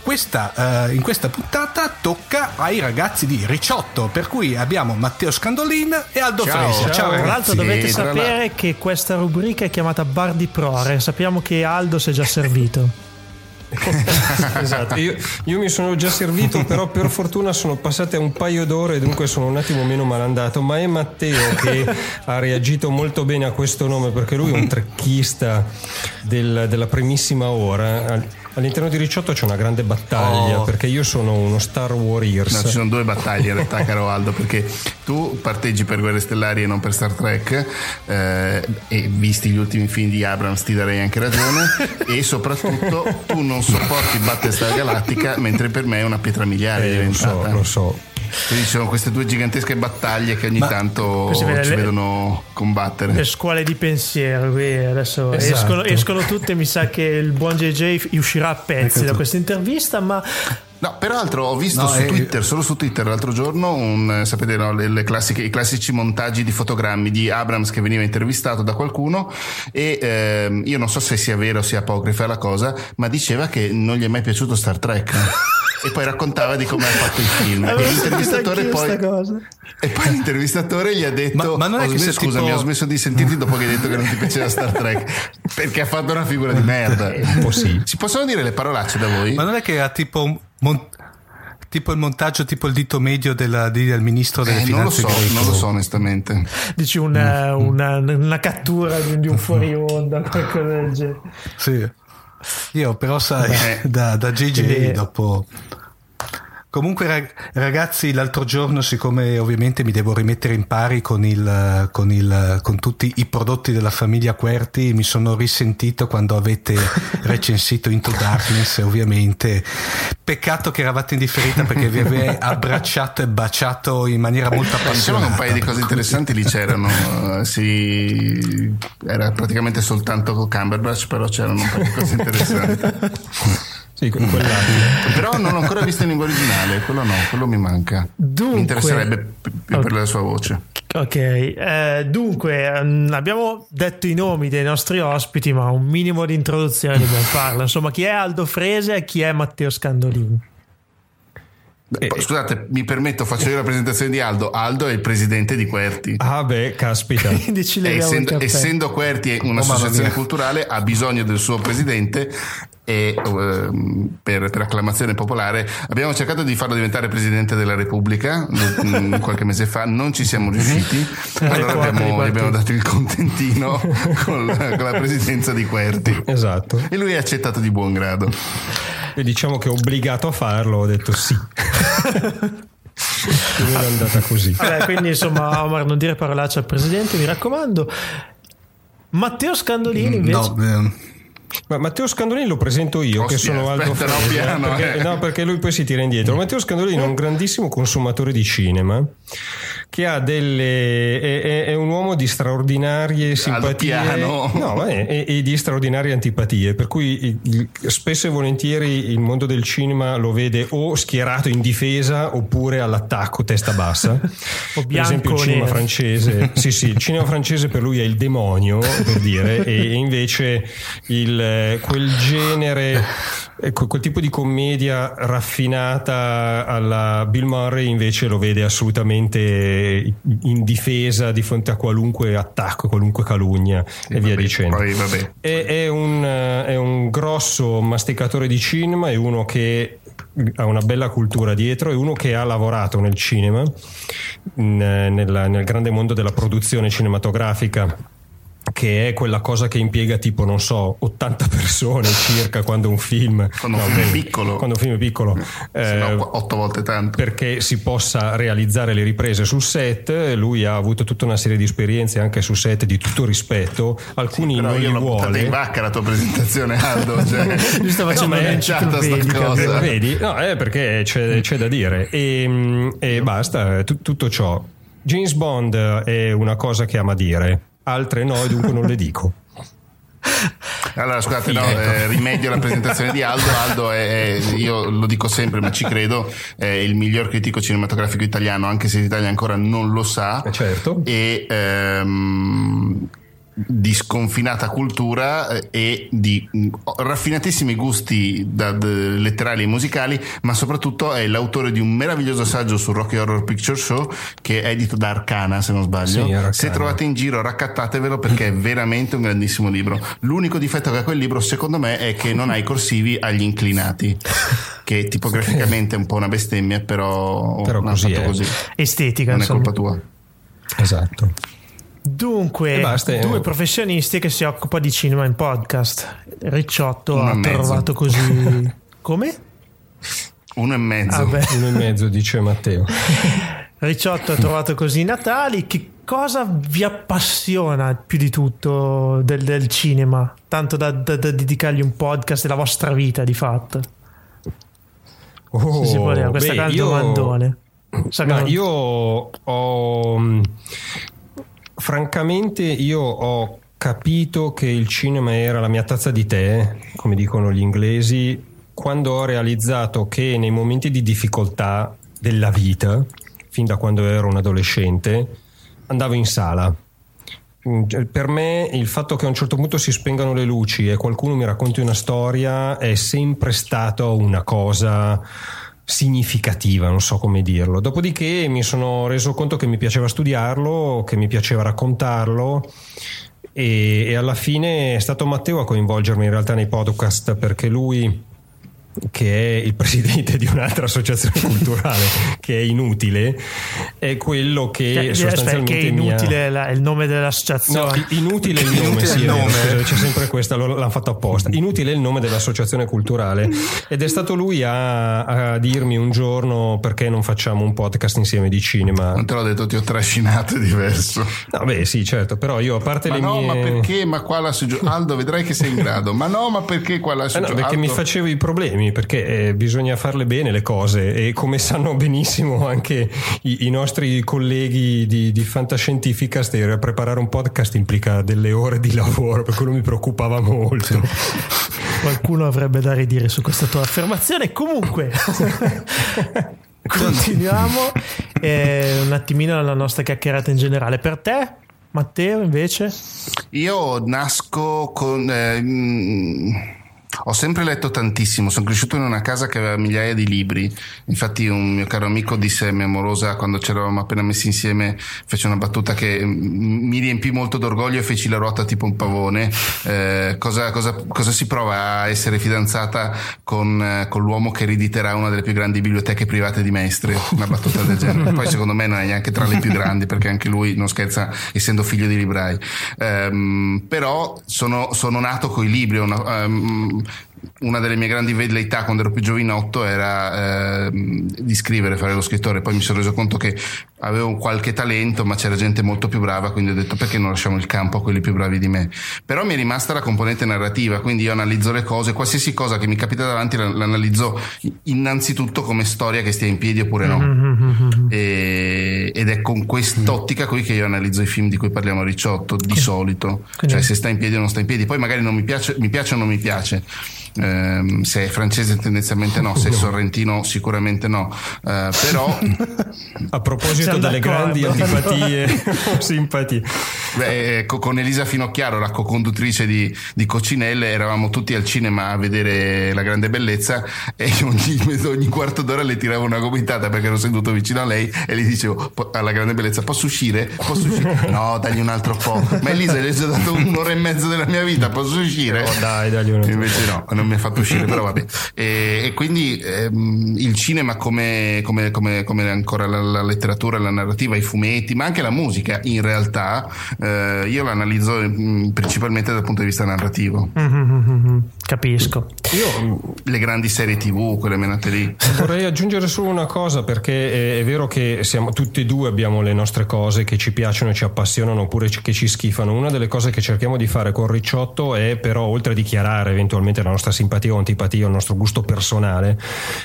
questa, eh, in questa puntata tocca ai ragazzi di Ricciotto per cui abbiamo Matteo Scandolin e Aldo Ciao. Fresia Ciao, Tra l'altro dovete sapere che questa rubrica è chiamata Bar di Prore. Sappiamo che Aldo si è già servito. esatto, io, io mi sono già servito, però per fortuna sono passate un paio d'ore, dunque sono un attimo meno malandato. Ma è Matteo che ha reagito molto bene a questo nome perché lui è un trecchista del- della primissima ora. Al- All'interno di Ricciotto c'è una grande battaglia Oh. perché io sono uno Star Warriors. No, ci sono due battaglie in realtà, caro Aldo, perché tu parteggi per Guerre Stellari e non per Star Trek, eh, e visti gli ultimi film di Abrams ti darei anche ragione, e soprattutto tu non sopporti Battlestar Galactica, mentre per me è una pietra miliare Eh, lo so, lo so. Quindi ci sono queste due gigantesche battaglie che ogni Ma- tanto ci le- vedono combattere. Le scuole di pensiero, qui adesso Esatto. escono, escono tutte. Mi sa che il buon JJ uscirà a pezzi Ecco da questa intervista. Ma No, peraltro ho visto No, su eh, Twitter, solo su Twitter l'altro giorno, un, eh, sapete, no, le, le classiche- i classici montaggi di fotogrammi di Abrams che veniva intervistato da qualcuno e ehm, io non so se sia vero o sia apocrifa la cosa, ma diceva che non gli è mai piaciuto Star Trek. e poi raccontava di come ha fatto il film. E l'intervistatore poi... E poi l'intervistatore gli ha detto: Ma- ma non è "Ho che smesso- Scusami, tipo- ho smesso di sentirti dopo che hai detto che non ti piaceva Star Trek. Perché ha fatto una figura di merda. Un po' sì. Si possono dire le parolacce da voi? Ma non è che era tipo mon- tipo il montaggio, tipo il dito medio della- di- del ministro delle Eh, non lo finanze so, greco? non lo so onestamente. Dici una, una- una cattura di, di un fuori onda, qualcosa del genere. Sì. Io però sai, Beh. da, da JJ Quindi- dopo... Comunque rag- ragazzi, l'altro giorno, siccome ovviamente mi devo rimettere in pari con, il, con, il, con tutti i prodotti della famiglia Querti, mi sono risentito quando avete recensito Into Darkness, ovviamente. Peccato che eravate in differita perché vi avevo abbracciato e baciato in maniera molto Beh, diciamo che appassionata. un paio di cose interessanti lì c'erano. Eh, si- Era praticamente soltanto Cumberbatch, però c'erano un paio di cose interessanti. Sì, quell'attimo. Però non l'ho ancora visto in lingua originale, quello no, quello mi manca. Dunque- mi interesserebbe più per la sua voce. Ok, eh, dunque ehm, abbiamo detto i nomi dei nostri ospiti, ma un minimo di introduzione dobbiamo farla. Insomma, chi è Aldo Frese e chi è Matteo Scandolini? Poi, scusate, mi permetto, faccio io la presentazione di Aldo. Aldo è il presidente di Querti. Ah, beh, caspita. Quindi ci leviamo il essendo, essendo Querti un'associazione culturale, ha bisogno del suo presidente e ehm, per, per acclamazione popolare abbiamo cercato di farlo diventare presidente della Repubblica mm, qualche mese fa, non ci siamo riusciti. Allora Ecco, abbiamo, gli abbiamo dato il contentino con la, con la presidenza di Querti. Esatto. E lui ha accettato di buon grado. E diciamo che obbligato a farlo, ho detto sì. Quindi è andata così. Vabbè, quindi insomma, Omar, non dire parolacce al presidente, mi raccomando. Matteo Scandolini invece. No, ehm, Ma Matteo Scandolini lo presento io, che Ostia, sono Aldo aspetta, no, Frese, piano, perché, eh. no, perché lui poi si tira indietro. Matteo Scandolini è un grandissimo consumatore di cinema, che ha delle. è, è- è un uomo di straordinarie simpatie piano. no, è- e, di straordinarie antipatie. Per cui spesso e volentieri il mondo del cinema lo vede o schierato in difesa oppure all'attacco, testa bassa. O per esempio, il cinema nero. francese, sì, sì, il cinema francese per lui è il demonio, per dire, e invece il, eh, quel genere, ecco, quel tipo di commedia raffinata alla Bill Murray invece lo vede assolutamente in difesa di fronte a qualunque attacco, qualunque calunnia e via Vabbè, dicendo. Poi, vabbè. È, è un, eh, è un grosso masticatore di cinema, è uno che ha una bella cultura dietro, è uno che ha lavorato nel cinema, in, eh, nella- nel grande mondo della produzione cinematografica che è quella cosa che impiega tipo non so 80 persone circa quando un film Quando un no, film è piccolo. quando un film è piccolo Se no, eh, qu- otto volte tanto. perché si possa realizzare le riprese sul set. Lui ha avuto tutta una serie di esperienze anche su set di tutto rispetto. Alcuni Però non io li vuole. in vacca la tua presentazione, Aldo. Cioè, Lui sta facendo un'enciclopedica, manciata sta cosa. Eh, Vedi? No, è perché c'è, c'è da dire. E, mm, e basta, eh, tu- tutto ciò. James Bond è una cosa che ama dire, altre no, e dunque non le dico. Allora, scusate, no, eh, rimedio alla presentazione di Aldo. Aldo è, è- io lo dico sempre, ma ci credo, è il miglior critico cinematografico italiano, anche se l'Italia ancora non lo sa. Eh, certo. E ehm, di sconfinata cultura eh, e di mh, raffinatissimi gusti da- d- letterari e musicali, ma soprattutto è l'autore di un meraviglioso saggio sul Rocky Horror Picture Show che è edito da Arcana, se non sbaglio. Sì, Arcana. Se trovate in giro, raccattatevelo perché è veramente un grandissimo libro. L'unico difetto che ha quel libro, secondo me, è che non ha i corsivi agli inclinati, che tipograficamente è un po' una bestemmia, però, Però così fatto è. così. Estetica, Non è insomma. colpa tua. Esatto. Dunque, E basta, eh. due professionisti che si occupano di cinema in podcast. Ricciotto Uno ha trovato così. Come? Uno e mezzo. Vabbè. Uno e mezzo, dice Matteo. Ricciotto ha trovato così i Natali. Che cosa vi appassiona più di tutto del, del cinema? Tanto da, da- da dedicargli un podcast della vostra vita, di fatto. Oh, Se si può dire, questa beh, gran io- domandone. Sa non- io ho mh, francamente io ho capito che il cinema era la mia tazza di tè, come dicono gli inglesi, quando ho realizzato che nei momenti di difficoltà della vita, fin da quando ero un adolescente, andavo in sala. Mm, Per me il fatto che a un certo punto si spengano le luci e qualcuno mi racconti una storia è sempre stato una cosa significativa, non so come dirlo. Dopodiché mi sono reso conto che mi piaceva studiarlo, che mi piaceva raccontarlo e, e alla fine è stato Matteo a coinvolgermi in realtà nei podcast perché lui che è il presidente di un'altra associazione culturale che è inutile è quello che Cioè, aspetta, sostanzialmente che è mi inutile la- è il nome No, dell'associazione. i- inutile il nome, Inutile sì, il è vero, nome. scusa, c'è sempre questa, l'hanno fatto apposta. Inutile il nome dell'associazione culturale ed è stato lui a, a dirmi un giorno perché non facciamo un podcast insieme di cinema. Non te l'ho detto, ti ho trascinato, è diverso. No, beh, sì, certo, però io a parte Ma le no, mie ma perché? Ma qua la sugio... Aldo, vedrai che sei in grado. Ma no, ma perché qua la Eh sugio... no, perché mi Aldo- facevo i problemi, perché eh, bisogna farle bene le cose e come sanno benissimo anche i, i nostri colleghi di, di Fantascientifica, stere, preparare un podcast implica delle ore di lavoro, per quello mi preoccupava molto. Qualcuno avrebbe da ridire su questa tua affermazione. Comunque, continuiamo eh, un attimino la nostra chiacchierata in generale. Per te, Matteo, invece? Io nasco con... eh, mm, Ho sempre letto tantissimo, sono cresciuto in una casa che aveva migliaia di libri. Infatti, un mio caro amico disse a mia amorosa quando ci eravamo appena messi insieme, fece una battuta che mm, mi riempì molto d'orgoglio e feci la ruota tipo un pavone. Eh, cosa, cosa, cosa, si prova a essere fidanzata con, eh, con, l'uomo che erediterà una delle più grandi biblioteche private di Mestre? Una battuta del genere. Poi, secondo me, non è neanche tra le più grandi perché anche lui non scherza, essendo figlio di librai. Eh, però sono, sono nato i libri. Una, um, una delle mie grandi velleità quando ero più giovinotto era eh, di scrivere, fare lo scrittore. Poi mi sono reso conto che avevo qualche talento, ma c'era gente molto più brava, quindi ho detto perché non lasciamo il campo a quelli più bravi di me. Però mi è rimasta la componente narrativa, quindi io analizzo le cose, qualsiasi cosa che mi capita davanti l'analizzo innanzitutto come storia che stia in piedi oppure no. Mm-hmm. E, ed è con quest'ottica qui che io analizzo i film di cui parliamo a Ricciotto, di solito. Cioè se sta in piedi o non sta in piedi. Poi magari non mi piace, mi piace o non mi piace eh, se è francese tendenzialmente no, se è sorrentino sicuramente no, eh, però a proposito delle grandi antipatie o simpatie, beh, con Elisa Finocchiaro, la co-conduttrice di, di Coccinelle, eravamo tutti al cinema a vedere La Grande Bellezza e ogni, ogni quarto d'ora le tiravo una gomitata perché ero seduto vicino a lei e gli dicevo alla Grande Bellezza posso uscire? Posso uscire? No, dagli un altro po'. Ma Elisa gli ho già dato un'ora e mezzo della mia vita, posso uscire? Oh, dai, dagli un altro Invece no, non mi ha fatto uscire, però vabbè. E, e quindi ehm, il cinema come, come, come, come ancora la, la, letteratura, la narrativa, i fumetti, ma anche la musica in realtà eh, io l'analizzo mh, mm, principalmente dal punto di vista narrativo. Mm-hmm, capisco. Io le grandi serie tv, quelle menate lì. Vorrei aggiungere solo una cosa perché è, è vero che siamo tutti e due abbiamo le nostre cose che ci piacciono, ci appassionano oppure che ci schifano. Una delle cose che cerchiamo di fare con Ricciotto è però oltre a dichiarare eventualmente la nostra simpatia o antipatia, il nostro gusto personale,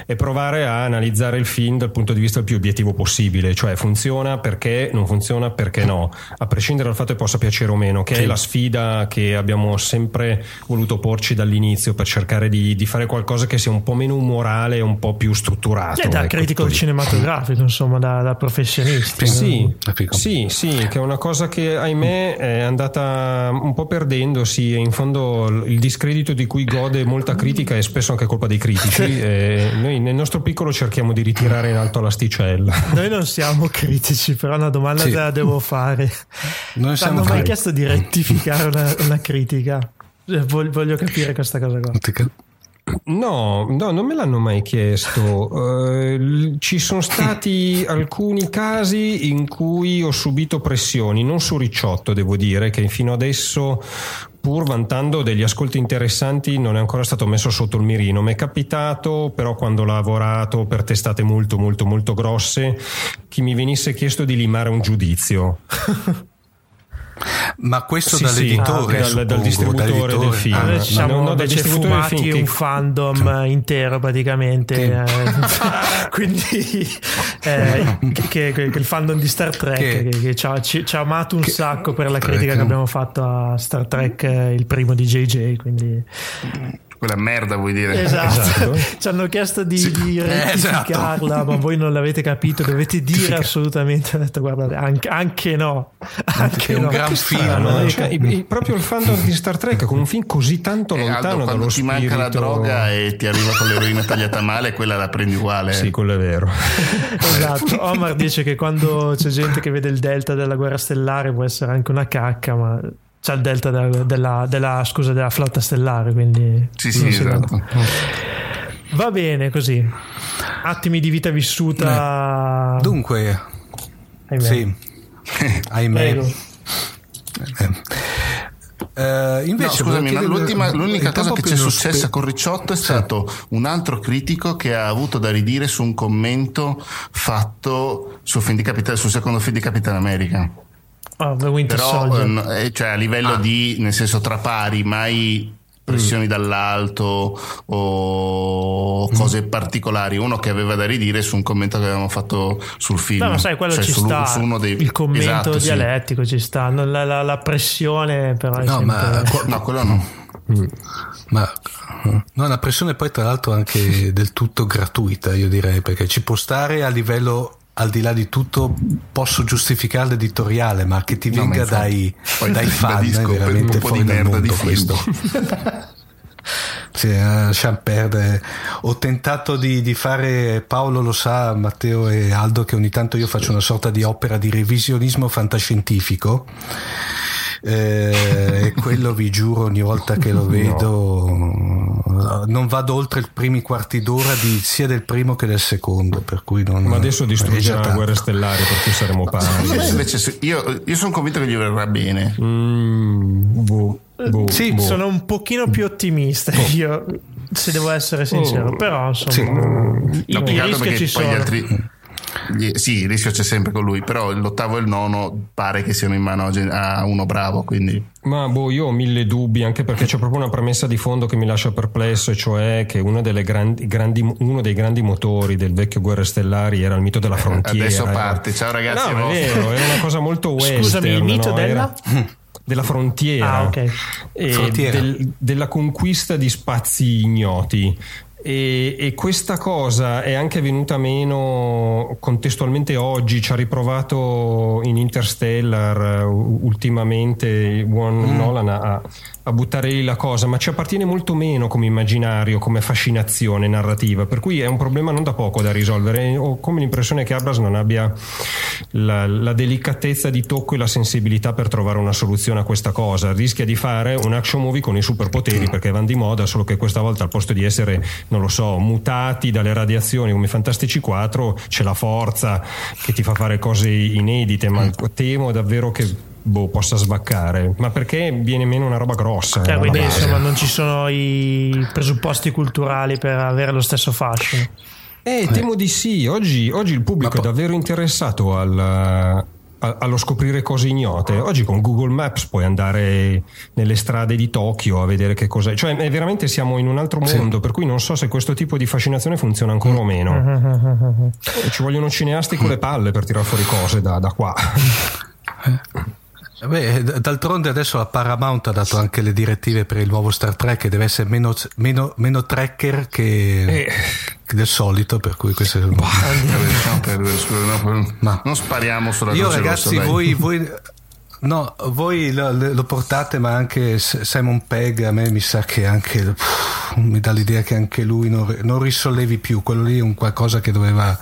è provare a analizzare il film dal punto di vista il più obiettivo possibile, cioè funziona perché non funziona perché no, a prescindere dal fatto che possa piacere o meno, che sì. è la sfida che abbiamo sempre voluto porci dall'inizio per cercare di, di fare qualcosa che sia un po' meno umorale e un po' più strutturato. È da ecco, critico cinematografico, insomma, da, da professionista. Sì, sì, sì, che è una cosa che ahimè è andata un po' perdendosi e in fondo il discredito di cui gode molta critica è spesso anche colpa dei critici. e noi nel nostro piccolo cerchiamo di ritirare in alto l'asticella. Noi non siamo critici, però una domanda sì. te la devo fare. Non hanno mai chiesto di rettificare una, una critica? Cioè, voglio, capire questa cosa qua. No, no, non me l'hanno mai chiesto. Uh, ci sono stati alcuni casi in cui ho subito pressioni, non su Ricciotto, devo dire, che fino adesso pur vantando degli ascolti interessanti non è ancora stato messo sotto il mirino. Mi è capitato però quando ho lavorato per testate molto molto molto grosse che mi venisse chiesto di limare un giudizio. Ma questo sì, dall'editore, sì, dal, dal, distributore del film. Ah, ci siamo no, invece fumati film un fandom che... intero praticamente. Eh, quindi eh, che, che, che, il fandom di Star Trek che, ci, ha, ci, ci, ha, amato un sacco per la critica che abbiamo fatto a Star Trek, eh, il primo di JJ. Quindi quella merda vuoi dire esatto, esatto. ci hanno chiesto di, sì. di rettificarla esatto. ma voi non l'avete capito dovete dire assolutamente ho detto guardate anche, anche no anche è no. un gran film no? cioè, il, proprio il fandom di Star Trek con un film così tanto lontano Aldo, quando dallo ti spirito... manca la droga e ti arriva con l'eroina tagliata male quella la prendi uguale sì quello è vero esatto Omar dice che quando c'è gente che vede il delta della guerra stellare può essere anche una cacca ma c'è il delta della, della, della, scusa, della flotta stellare, quindi... Sì, sì, esatto. Va bene così. Attimi di vita vissuta. Eh. Dunque, ahimè. Sì. ahimè. Eh, invece, no, scusami, l'ultima, l'unica cosa che ci è successa spe... con Ricciotto è stato un altro critico che ha avuto da ridire su un commento fatto sul, Capitan, sul secondo film di Capitan America. Oh, Però, eh, cioè a livello ah. di, nel senso tra pari, mai pressioni mm. dall'alto o cose mm. particolari. Uno che aveva da ridire su un commento che avevamo fatto sul film. No, ma sai, quello cioè, ci su, sta. Su uno dei... Il commento esatto, dialettico sì. ci sta. La, la, la, pressione, però. no, sempre... ma... no, quello no. Mm. Ma no, una pressione poi tra l'altro anche del tutto gratuita, io direi, perché ci può stare a livello al di là di tutto posso giustificare l'editoriale ma che ti venga no, dai, dai fan è veramente fuori dal mondo questo Sì, eh, lasciamo perdere. Ho tentato di, di, fare, Paolo lo sa, Matteo e Aldo, che ogni tanto io faccio una sorta di opera di revisionismo fantascientifico. Eh, e quello vi giuro ogni volta che lo vedo no. Non vado oltre i primi quarti d'ora di, sia del primo che del secondo per cui non, ma adesso distruggerà la guerra stellare perché saremo pari invece io, io sono convinto che gli verrà bene mm, boh. Boh, sì, boh. sono un pochino più ottimista boh. io, se devo essere sincero, oh. però insomma, sì. i, no, i rischi ci sono. Altri, sì, il rischio c'è sempre con lui, però l'ottavo e il nono pare che siano in mano a uno bravo, quindi... Ma boh, io ho mille dubbi, anche perché c'è proprio una premessa di fondo che mi lascia perplesso, e cioè che uno, grandi, grandi, uno dei grandi motori del vecchio Guerre Stellari era il mito della frontiera. Adesso parte, ciao ragazzi. No, è vero, era una cosa molto western. Scusami, il mito no? della... Era della frontiera, ah, okay. frontiera. Del, della conquista di spazi ignoti. E, e, questa cosa è anche venuta meno contestualmente oggi, ci ha riprovato in Interstellar ultimamente buon mm. Nolan a, a buttare lì la cosa, ma ci appartiene molto meno come immaginario, come fascinazione narrativa, per cui è un problema non da poco da risolvere. Ho come l'impressione che Abbas non abbia la, la delicatezza di tocco e la sensibilità per trovare una soluzione a questa cosa. Rischia di fare un action movie con i superpoteri perché vanno di moda, solo che questa volta al posto di essere, non lo so, mutati dalle radiazioni come i Fantastici 4, c'è la forza che ti fa fare cose inedite, ma temo davvero che boh, possa svaccare, ma perché viene meno una roba grossa. Cioè, quindi insomma non ci sono i presupposti culturali per avere lo stesso fascino. Eh, temo di sì. Oggi, oggi il pubblico po- è davvero interessato al, allo scoprire cose ignote. Oggi con Google Maps puoi andare nelle strade di Tokyo a vedere che cos'è. Cioè, veramente siamo in un altro mondo, sì. per cui non so se questo tipo di fascinazione funziona ancora o meno. Ci vogliono cineasti con le palle per tirare fuori cose da, da qua. Beh, d'altronde adesso la Paramount ha dato anche le direttive per il nuovo Star Trek che deve essere meno, meno, meno tracker che, eh. che, del solito, per cui questo è un po'... Ma non spariamo sulla Io ragazzi, rossa, voi, voi, no, voi lo, lo, portate, ma anche Simon Pegg a me mi sa che anche pff, mi dà l'idea che anche lui non, non risollevi più, quello lì è un qualcosa che doveva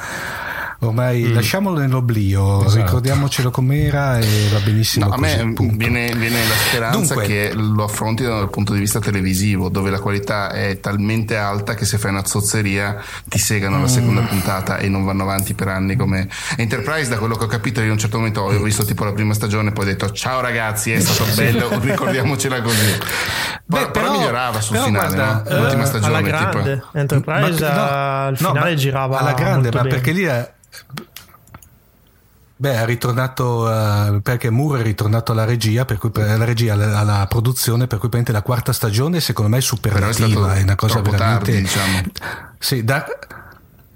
ormai mm. lasciamolo nell'oblio, esatto. ricordiamocelo com'era e va benissimo. No, così, a me viene, viene, la speranza Dunque, che lo affronti dal punto di vista televisivo, dove la qualità è talmente alta che se fai una zozzeria ti segano mm. la seconda puntata e non vanno avanti per anni come Enterprise. Da quello che ho capito, io a un certo momento ho visto tipo la prima stagione, poi ho detto ciao ragazzi, è stato bello, ricordiamocela così. Beh, però, però, migliorava sul però finale, guarda, no? l'ultima stagione. Alla grande, tipo. Enterprise ma, no, al finale no, girava alla grande, ma bene. perché lì è Beh, è ritornato uh, perché Moore è ritornato alla regia, per cui alla regia, alla, alla produzione, per cui la quarta stagione secondo me è superlativa, è, è una cosa veramente tardi, diciamo. Sì, da,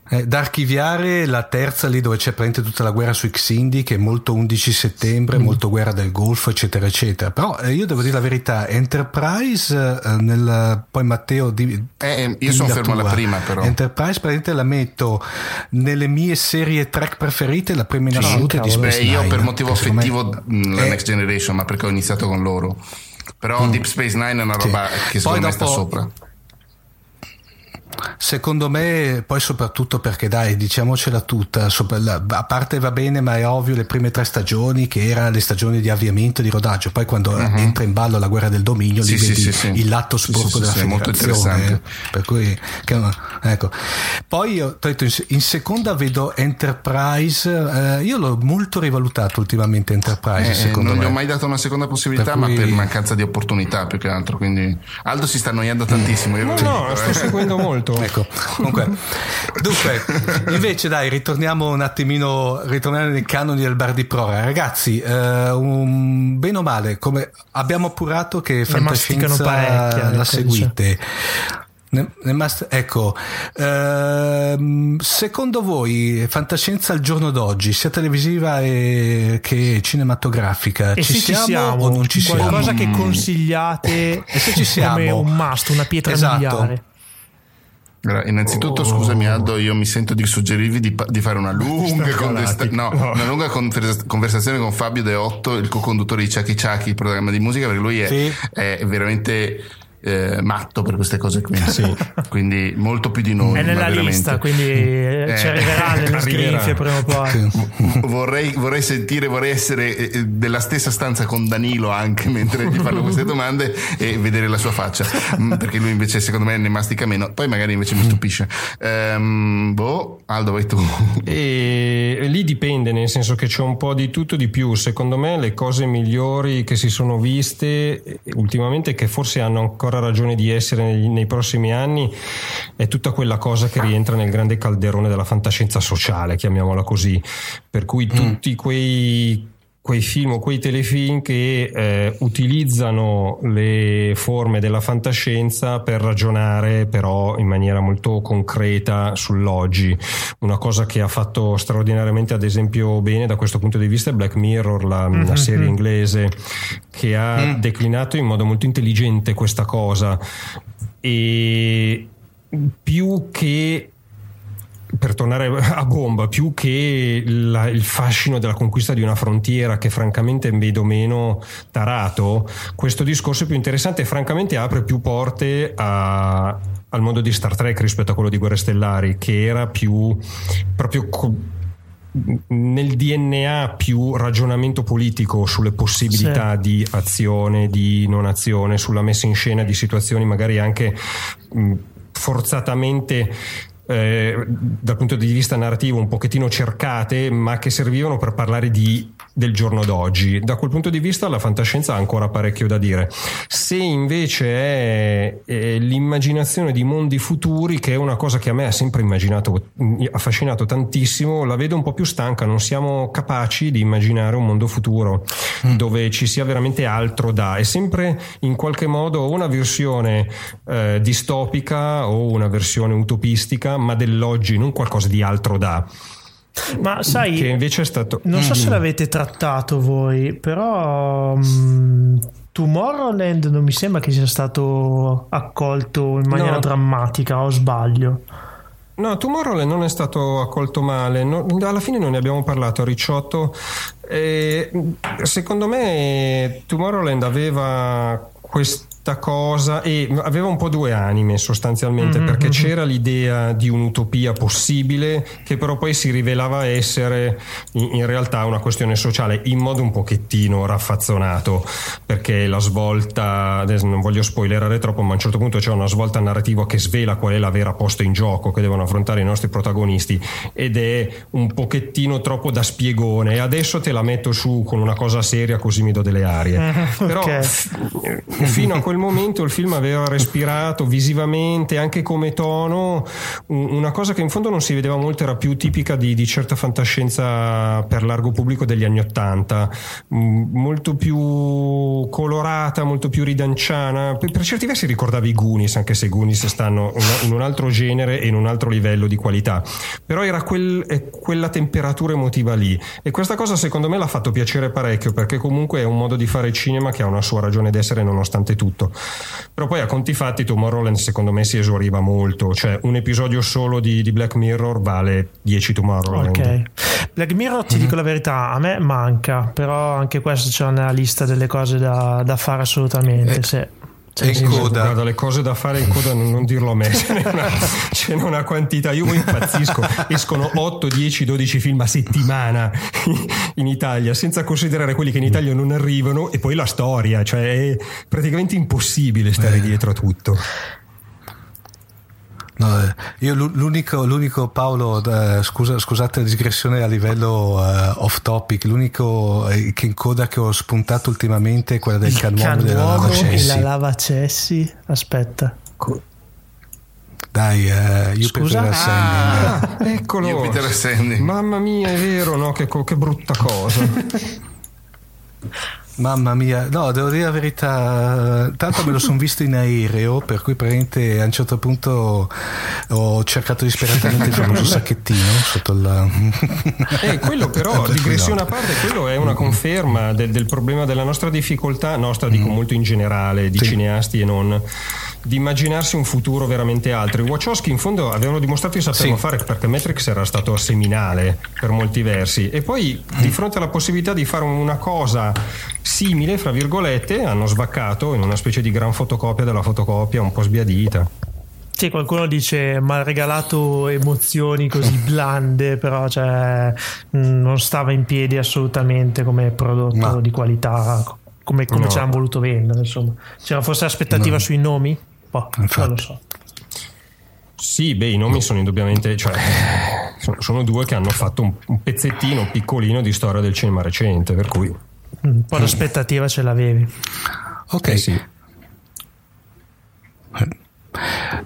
eh, da archiviare la terza lì dove c'è praticamente tutta la guerra su Xindi che è molto 11 settembre, mm. molto guerra del Golfo eccetera eccetera. Però eh, io devo dire la verità Enterprise eh, nel, poi Matteo di, eh, io sono fermo alla prima però. Enterprise praticamente la metto nelle mie serie track preferite la prima in assoluto è di Space Beh, io per motivo affettivo me, la Next Generation ma perché ho iniziato con loro. Però mm. Deep Space Nine è una roba sì. che secondo poi me dopo, sta sopra Secondo me, poi soprattutto perché dai, diciamocela tutta, a parte va bene, ma è ovvio le prime tre stagioni che erano le stagioni di avviamento e di rodaggio, poi quando uh-huh. entra in ballo la guerra del dominio sì, lì sì, vedi sì, il lato sporco della federazione. Per cui, che, ecco. Poi io, in seconda vedo Enterprise, eh, io l'ho molto rivalutato ultimamente Enterprise. Eh, non me. gli ho mai dato una seconda possibilità, per cui... ma per mancanza di opportunità più che altro. Quindi Aldo si sta annoiando tantissimo. Io no, no, sto seguendo molto molto. Ecco, comunque, dunque, invece dai, ritorniamo un attimino, ritorniamo nei canoni del bar di prora. Ragazzi, eh, un, bene o male, come abbiamo appurato che Fantascienza la seguite. Ne, ne mast- ecco, ehm, secondo voi fantascienza al giorno d'oggi, sia televisiva e, che cinematografica, e ci, ci siamo, siamo o non ci siamo? Qualcosa che consigliate e se ci siamo. come un must, una pietra esatto. miliare. Allora, innanzitutto, oh. scusami Aldo, io mi sento di suggerirvi di, di fare una lunga, condesta- no, no. una lunga conversazione con Fabio De Otto, il co-conduttore di Chucky Chucky, il programma di musica, perché lui è, sì. è veramente eh, matto per queste cose qui. Quindi molto più di noi. È nella lista, quindi eh, ci arriverà nelle Arriverà. scriffie prima o poi. vorrei, vorrei sentire, vorrei essere eh, della stessa stanza con Danilo anche mentre gli fanno queste domande e vedere la sua faccia, Mm, perché lui invece secondo me ne mastica meno, poi magari invece mi stupisce. Ehm, boh, Aldo, vai tu. E lì dipende, nel senso che c'è un po' di tutto di più. Secondo me le cose migliori che si sono viste eh, ultimamente, che forse hanno ancora ragione di essere nei, nei prossimi anni, è tutta quella cosa che rientra nel grande calderone della fantascienza sociale, chiamiamola così. Per cui tutti quei quei film o quei telefilm che eh, utilizzano le forme della fantascienza per ragionare però in maniera molto concreta sull'oggi. Una cosa che ha fatto straordinariamente ad esempio bene da questo punto di vista è Black Mirror, la, la serie inglese che ha declinato in modo molto intelligente questa cosa. E più che per tornare a bomba, più che la- il fascino della conquista di una frontiera che francamente vedo meno tarato, questo discorso è più interessante e francamente apre più porte a- al mondo di Star Trek rispetto a quello di Guerre Stellari, che era più proprio co- nel DNA più ragionamento politico sulle possibilità di azione, di non azione, sulla messa in scena di situazioni magari anche mh, forzatamente eh, dal punto di vista narrativo un pochettino cercate ma che servivano per parlare di, del giorno d'oggi. Da quel punto di vista la fantascienza ha ancora parecchio da dire. Se invece è, è l'immaginazione di mondi futuri che è una cosa che a me ha sempre immaginato affascinato tantissimo la vedo un po' più stanca. Non siamo capaci di immaginare un mondo futuro dove ci sia veramente altro da. È sempre in qualche modo una versione eh, distopica o una versione utopistica ma dell'oggi non qualcosa di altro da Ma sai, che invece è stato non so se Mm. l'avete trattato voi, però mm, Tomorrowland non mi sembra che sia stato accolto in maniera No. drammatica, o sbaglio? No, Tomorrowland non è stato accolto male, no- alla fine non ne abbiamo parlato a Ricciotto. Eh, secondo me Tomorrowland aveva questa cosa e aveva un po' due anime sostanzialmente perché c'era l'idea di un'utopia possibile che però poi si rivelava essere in, in realtà una questione sociale in modo un pochettino raffazzonato perché la svolta adesso non voglio spoilerare troppo ma a un certo punto c'è una svolta narrativa che svela qual è la vera posta in gioco che devono affrontare i nostri protagonisti ed è un pochettino troppo da spiegone. E adesso te la metto su con una cosa seria così mi do delle arie. Però ok. f- fino a quel momento il film aveva respirato visivamente anche come tono. Un- una cosa che in fondo non si vedeva molto era più tipica di, di certa fantascienza per largo pubblico degli anni Ottanta. Mm, molto più colorata molto più ridanciana. Per, per certi versi ricordava i Goonies anche se i Goonies stanno in, un altro genere e in un altro livello di qualità. Però era quel- quella temperatura emotiva lì. E questa cosa secondo me l'ha fatto piacere parecchio perché comunque è un modo di fare cinema che ha una sua ragione d'essere nonostante tutto però poi a conti fatti Tomorrowland secondo me si esauriva molto cioè un episodio solo di, di Black Mirror vale 10 Tomorrowland Ok. Black Mirror, ti dico la verità, a me manca, però anche questo c'è nella lista delle cose da, da fare assolutamente. sì. E in coda. Guarda, le cose da fare in coda non, non dirlo a me, ce n'è una, ce n'è una quantità. Io impazzisco, escono 8, 10, 12 film a settimana in Italia, senza considerare quelli che in Italia non arrivano e poi la storia, cioè è praticamente impossibile stare dietro a tutto. No, eh, io l'u- l'unico, l'unico Paolo, eh, scusa, scusate la digressione a livello eh, off topic, l'unico eh, che in coda che ho spuntato ultimamente è quella del Il canuomo della canuomo lava e Cessi. la lava cessi. Aspetta. Dai, eh, io Scusa? Jupiter Ascending. Ah, eccolo. Jupiter Ascending. Mamma mia, è vero, no? Che, co- che brutta cosa. Mamma mia, no, devo dire la verità, tanto me lo sono visto in aereo, per cui praticamente a un certo punto ho cercato disperatamente il famoso sacchettino sotto il... Eh, quello però, digressione no. a parte, quello è una conferma del, del problema della nostra difficoltà, nostra dico molto in generale, di Sì. cineasti e non, di immaginarsi un futuro veramente altro. I Wachowski in fondo avevano dimostrato di saperlo Sì. fare perché Matrix era stato seminale per molti versi e poi di fronte alla possibilità di fare una cosa simile, fra virgolette, hanno svaccato in una specie di gran fotocopia della fotocopia un po' sbiadita. Sì, qualcuno dice mi ha regalato emozioni così blande, però cioè, mh, non stava in piedi assolutamente come prodotto No. di qualità, come, come No. ci hanno voluto vendere. Insomma. C'era forse aspettativa sui nomi? Boh, non lo so. Sì, beh, i nomi sono indubbiamente, cioè, sono, sono due che hanno fatto un, un pezzettino piccolino di storia del cinema recente, per cui Un po' l'aspettativa ce l'avevi. Ok, eh sì.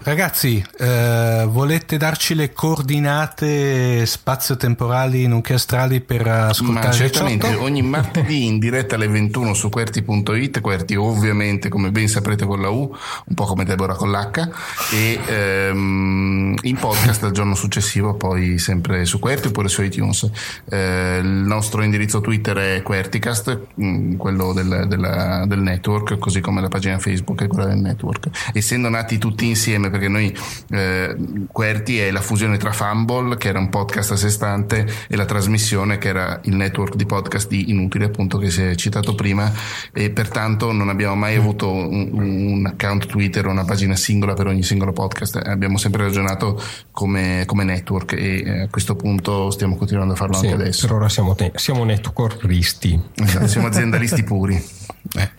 Ragazzi, eh, volete darci le coordinate spazio-temporali nonché astrali per ascoltare Ma certamente Ricciotto? ogni martedì in diretta alle 21 su QWERTY.it, QWERTY ovviamente come ben saprete con la U, un po' come Deborah con l'H, e ehm, in podcast il giorno successivo poi sempre su QWERTY oppure su iTunes. Eh, il nostro indirizzo Twitter è QWERTYcast, mm, quello del, della- del network, così come la pagina Facebook è quella del network. Essendo nati tutti insieme, perché noi eh, QWERTY è la fusione tra Fumble, che era un podcast a sé stante, e la trasmissione, che era il network di podcast di Inutile, appunto, che si è citato prima, e pertanto non abbiamo mai avuto un, un account Twitter o una pagina singola per ogni singolo podcast. Abbiamo sempre ragionato come, come network e eh, a questo punto stiamo continuando a farlo Sì, anche adesso. per ora siamo, te- siamo networkisti. Esatto, siamo aziendalisti puri. Eh,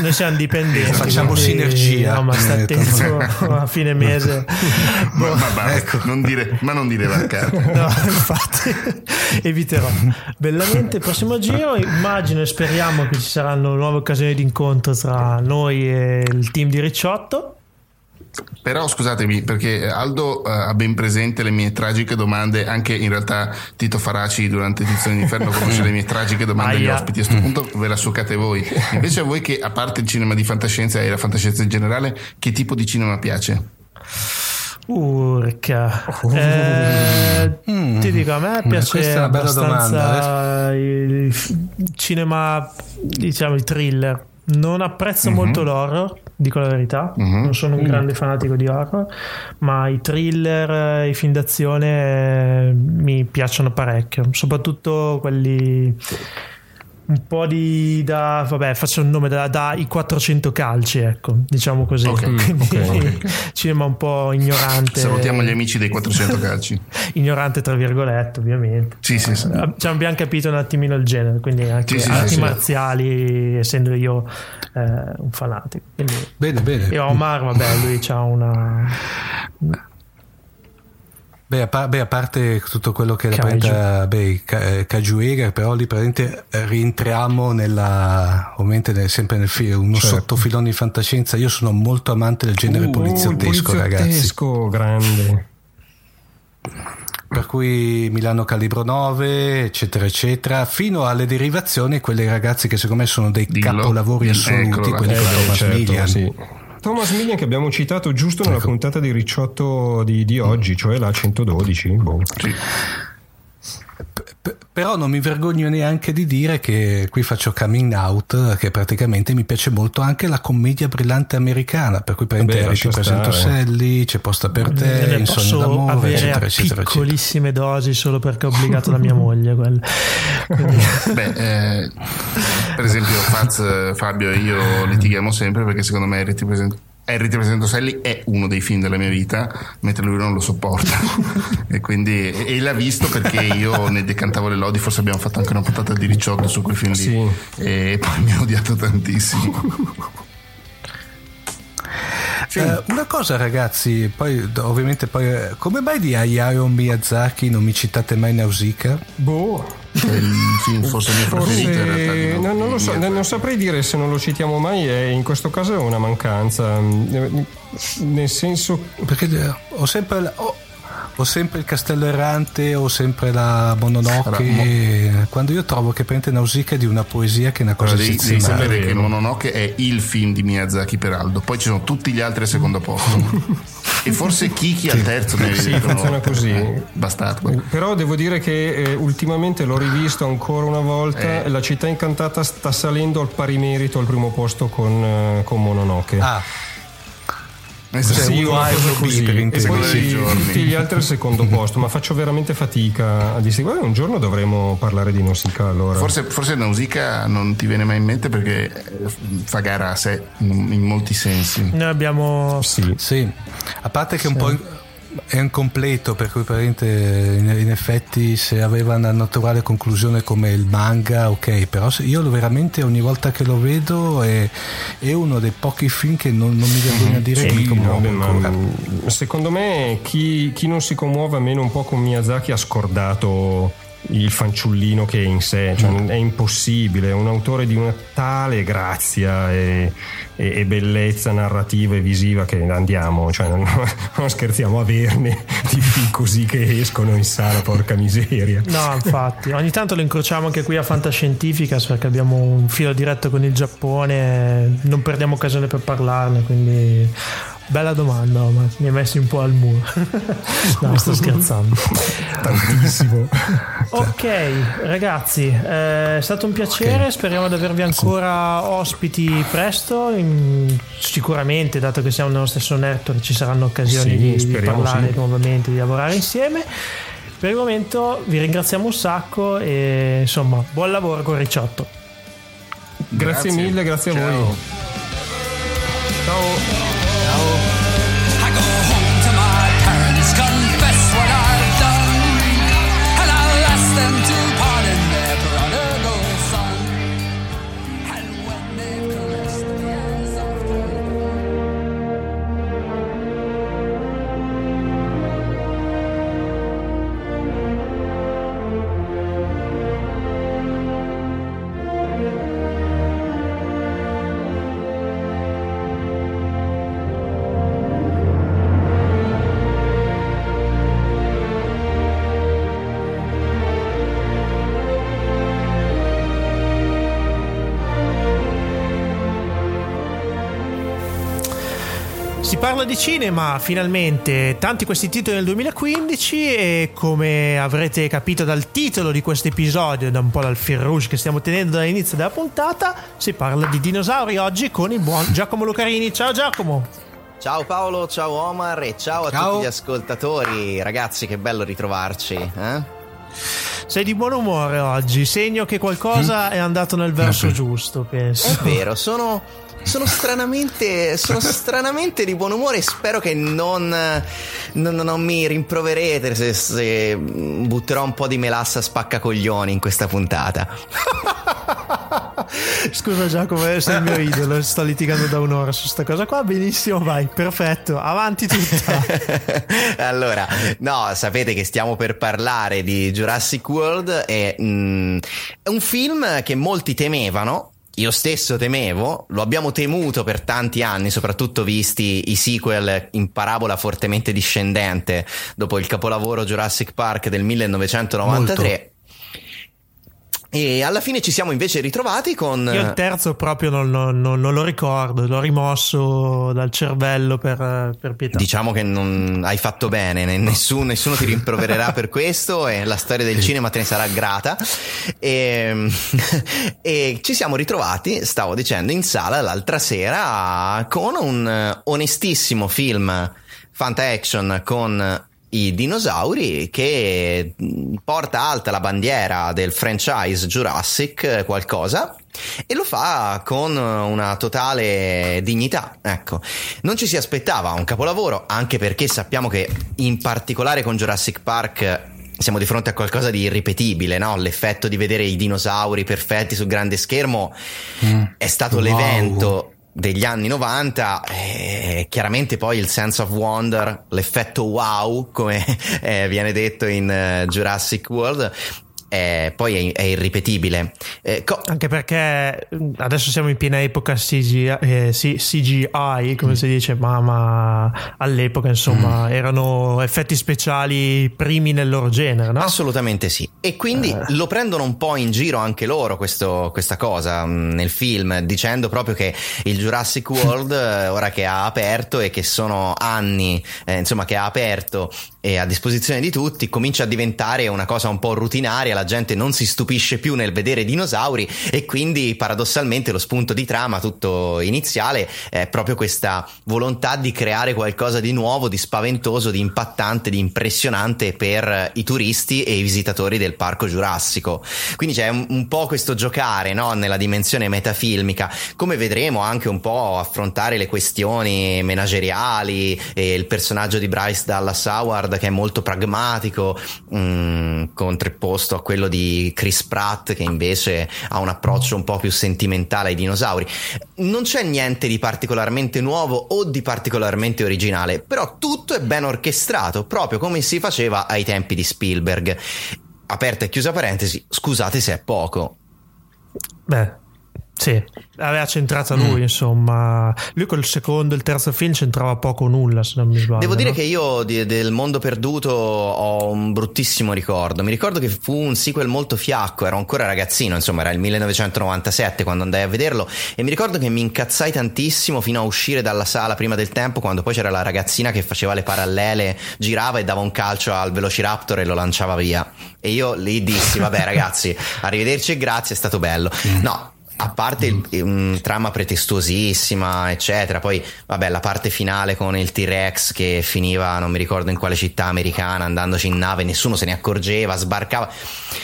Noi siamo dipendenti. Facciamo quindi- sinergia. No, ma sta Eh, attento a fine mese. ma, ma basta, non dire, ma non dire vaccate. No, infatti eviterò. Bellamente, il prossimo giro immagino e speriamo che ci saranno nuove occasioni di incontro tra noi e il team di Ricciotto. Però scusatemi, perché Aldo eh, ha ben presente le mie tragiche domande, anche in realtà Tito Faraci durante Edizione d'Inferno conosce le mie tragiche domande agli ospiti, a questo punto ve la succate voi. Invece a voi che, a parte il cinema di fantascienza e la fantascienza in generale, che tipo di cinema piace? Urca. Eh, Ti dico, a me piace questa è una bella abbastanza il cinema, diciamo, i thriller. Non apprezzo molto l'horror, dico la verità. Non sono un grande fanatico di horror, ma i thriller, eh, i film d'azione eh, mi piacciono parecchio, soprattutto quelli un po' di da vabbè faccio un nome da, da i 400 calci ecco diciamo così Ok, Quindi, cinema un po' ignorante Salutiamo gli amici dei 400 calci. ignorante tra virgolette ovviamente Sì, sì, sì. Eh, ci abbiamo capito un attimino il genere quindi anche Sì, sì, arti sì, sì. marziali essendo io eh, un fanatico quindi bene, bene. e Omar vabbè lui ha una Beh a, par- beh, a parte tutto quello che rappresenta ca- eh, Kaiju Eger, però lì praticamente eh, rientriamo nella, ovviamente nel- sempre nel film, uno Certo. sottofilone di fantascienza. Io sono molto amante del genere Uh, poliziottesco, il ragazzi. poliziottesco, grande. Per cui Milano Calibro 9, eccetera, eccetera, fino alle derivazioni, quelle ragazzi che secondo me sono dei Dillo. capolavori assoluti, Eccolo quelli Eh, di beh, Thomas certo, Millian. sì. Thomas Millian che abbiamo citato giusto nella Ecco. puntata di Ricciotto di, di oggi, cioè la 112. boh. Sì. P- però non mi vergogno neanche di dire che qui faccio coming out, che praticamente mi piace molto anche la commedia brillante americana, per cui praticamente Beh, ti presento. Sally, c'è posta per te, ne insonnia posso d'amore, avere eccetera, eccetera, eccetera. piccolissime dosi solo perché ho obbligato la mia moglie Beh, eh, per esempio, Faz, Fabio e io litighiamo sempre perché secondo me ti presento. Harry ti presento Sally è uno dei film della mia vita, mentre lui non lo sopporta. e quindi e l'ha visto perché io ne decantavo le lodi, forse abbiamo fatto anche una puntata di Ricciotto su quel film lì. Sì. E poi mi ha odiato tantissimo. Eh, una cosa ragazzi, poi ovviamente poi eh, come mai di Hayao Miyazaki non mi citate mai Nausicaa? Boh, È il film forse mio preferito forse no, non lo so, non saprei dire se non lo citiamo mai, e in questo caso è una mancanza. Eh, Nel senso, Perché eh, ho sempre la- ho- ho sempre il castello errante o sempre la Mononoke quando io trovo che prende Nausicaa di una poesia che è una cosa Allora, devi, devi eccezionale sapere che Mononoke è il film di Miyazaki per Aldo, poi ci sono tutti gli altri al secondo posto. e forse Kiki al terzo. Sì, vedono- funziona così. Eh, Bastardo. Però devo dire che eh, ultimamente l'ho rivisto ancora una volta. Eh. La città incantata sta salendo al pari merito al primo posto con, eh, con Mononoke. Ah, Esatto. Sì, uno il così. per E poi tutti gli altri al secondo posto, ma faccio veramente fatica a distinguere. Un giorno dovremo parlare di Nausicaa allora. Forse, forse Nausicaa non ti viene mai in mente perché eh, fa gara a sé in, in molti sensi. Noi abbiamo sì. Sì, a parte che un po' è incompleto, per cui praticamente in, effetti se aveva una naturale conclusione come il manga, ok, però io veramente ogni volta che lo vedo è, è uno dei pochi film che non, non mi vergogno a dire mi Sì, ancora. mm, secondo me chi, chi non si commuove almeno un po' con Miyazaki ha scordato il fanciullino che è in sé, cioè Mm. è impossibile, è un autore di una tale grazia e, e- e bellezza narrativa e visiva che andiamo, cioè non, non scherziamo a averne di film così che escono in sala, porca miseria. No, infatti, ogni tanto lo incrociamo anche qui a Fantascientificas perché abbiamo un filo diretto con il Giappone, non perdiamo occasione per parlarne, quindi bella domanda, ma mi hai messi un po' al muro. no, sto scherzando. Tantissimo. Ok, ragazzi, eh, è stato un piacere, speriamo di avervi ancora ospiti presto, sicuramente, dato che siamo nello stesso network, ci saranno occasioni Sì, di, di parlare sì. nuovamente, di lavorare insieme. Per il momento vi ringraziamo un sacco e insomma, buon lavoro con Ricciotto. Grazie, Grazie. mille, grazie a Ciao. voi. Ciao. Si parla di cinema, finalmente, tanti questi titoli nel 2015 e come avrete capito dal titolo di questo episodio e da un po' dal fil rouge che stiamo tenendo dall'inizio della puntata, si parla di dinosauri oggi con il buon Giacomo Lucarini. Ciao Giacomo! Ciao Paolo, ciao Omar e ciao a Ciao. tutti gli ascoltatori. Ragazzi, che bello ritrovarci. eh? Sei di buon umore oggi, segno che qualcosa è andato nel verso giusto, penso. È vero, sono, sono stranamente, sono stranamente di buon umore e spero che non, non, non mi rimproverete se, se butterò un po' di melassa spaccacoglioni in questa puntata. Scusa Giacomo, eh, sei il mio idolo, sto litigando da un'ora su sta cosa qua, benissimo, vai, perfetto, avanti tutta. allora, no, sapete che stiamo per parlare di Jurassic World e mm, è un film che molti temevano. Io stesso temevo, lo abbiamo temuto per tanti anni, soprattutto visti i sequel in parabola fortemente discendente dopo il capolavoro Jurassic Park del 1993. E alla fine ci siamo invece ritrovati con... Io il terzo proprio non, non- non- non lo ricordo, l'ho rimosso dal cervello per, per pietà. Diciamo che non hai fatto bene, ne- nessuno, nessuno ti rimprovererà per questo e la storia del cinema te ne sarà grata. E, e ci siamo ritrovati, stavo dicendo, in sala l'altra sera con un eh, onestissimo film fanta action con i dinosauri che mh, porta alta la bandiera del franchise Jurassic eh, qualcosa e lo fa con una totale dignità. Ecco, non ci si aspettava un capolavoro, anche perché sappiamo che in particolare con Jurassic Park siamo di fronte a qualcosa di irripetibile, no? L'effetto di vedere i dinosauri perfetti sul grande schermo è stato Wow. l'evento degli anni 90 e chiaramente poi il sense of wonder l'effetto wow come eh, viene detto in eh, Jurassic World eh, poi è, è irripetibile Eh, co- Anche perché mm, adesso siamo in piena epoca CGI, eh, CGI come si dice, ma, ma all'epoca insomma erano effetti speciali primi nel loro genere, no? Assolutamente sì. E quindi lo prendono un po' in giro anche loro questo- questa cosa mh, nel film, dicendo proprio che il Jurassic World, eh, ora che ha aperto e che sono anni, eh, insomma, che ha aperto e a disposizione di tutti, comincia a diventare una cosa un po' rutinaria, la gente non si stupisce più nel vedere dinosauri e quindi paradossalmente lo spunto di trama tutto iniziale è proprio questa volontà di creare qualcosa di nuovo, di spaventoso, di impattante, di impressionante per i turisti e i visitatori del parco giurassico. Quindi c'è un, un po' questo giocare no? nella dimensione metafilmica, come vedremo anche un po' affrontare le questioni menageriali e il personaggio di Bryce Dallas Howard che è molto pragmatico, mh, contrapposto a quello di Chris Pratt che invece ha un approccio un po' più sentimentale ai dinosauri. Non c'è niente di particolarmente nuovo o di particolarmente originale, però tutto è ben orchestrato, proprio come si faceva ai tempi di Spielberg. Aperta e chiusa parentesi, scusate se è poco. Beh, sì, aveva centrata lui, Mm. insomma. Lui col secondo e il terzo film c'entrava poco o nulla, se non mi sbaglio. Devo dire no? che io di- del mondo perduto ho un bruttissimo ricordo. Mi ricordo che fu un sequel molto fiacco, ero ancora ragazzino, insomma era il 1997 quando andai a vederlo e mi ricordo che mi incazzai tantissimo fino a uscire dalla sala prima del tempo quando poi c'era la ragazzina che faceva le parallele, girava e dava un calcio al Velociraptor e lo lanciava via. E io lì dissi, vabbè ragazzi, arrivederci e grazie, è stato bello. No, a parte il, un trama pretestuosissima, eccetera, poi vabbè, la parte finale con il T-Rex che finiva, non mi ricordo in quale città americana, andandoci in nave, nessuno se ne accorgeva, sbarcava.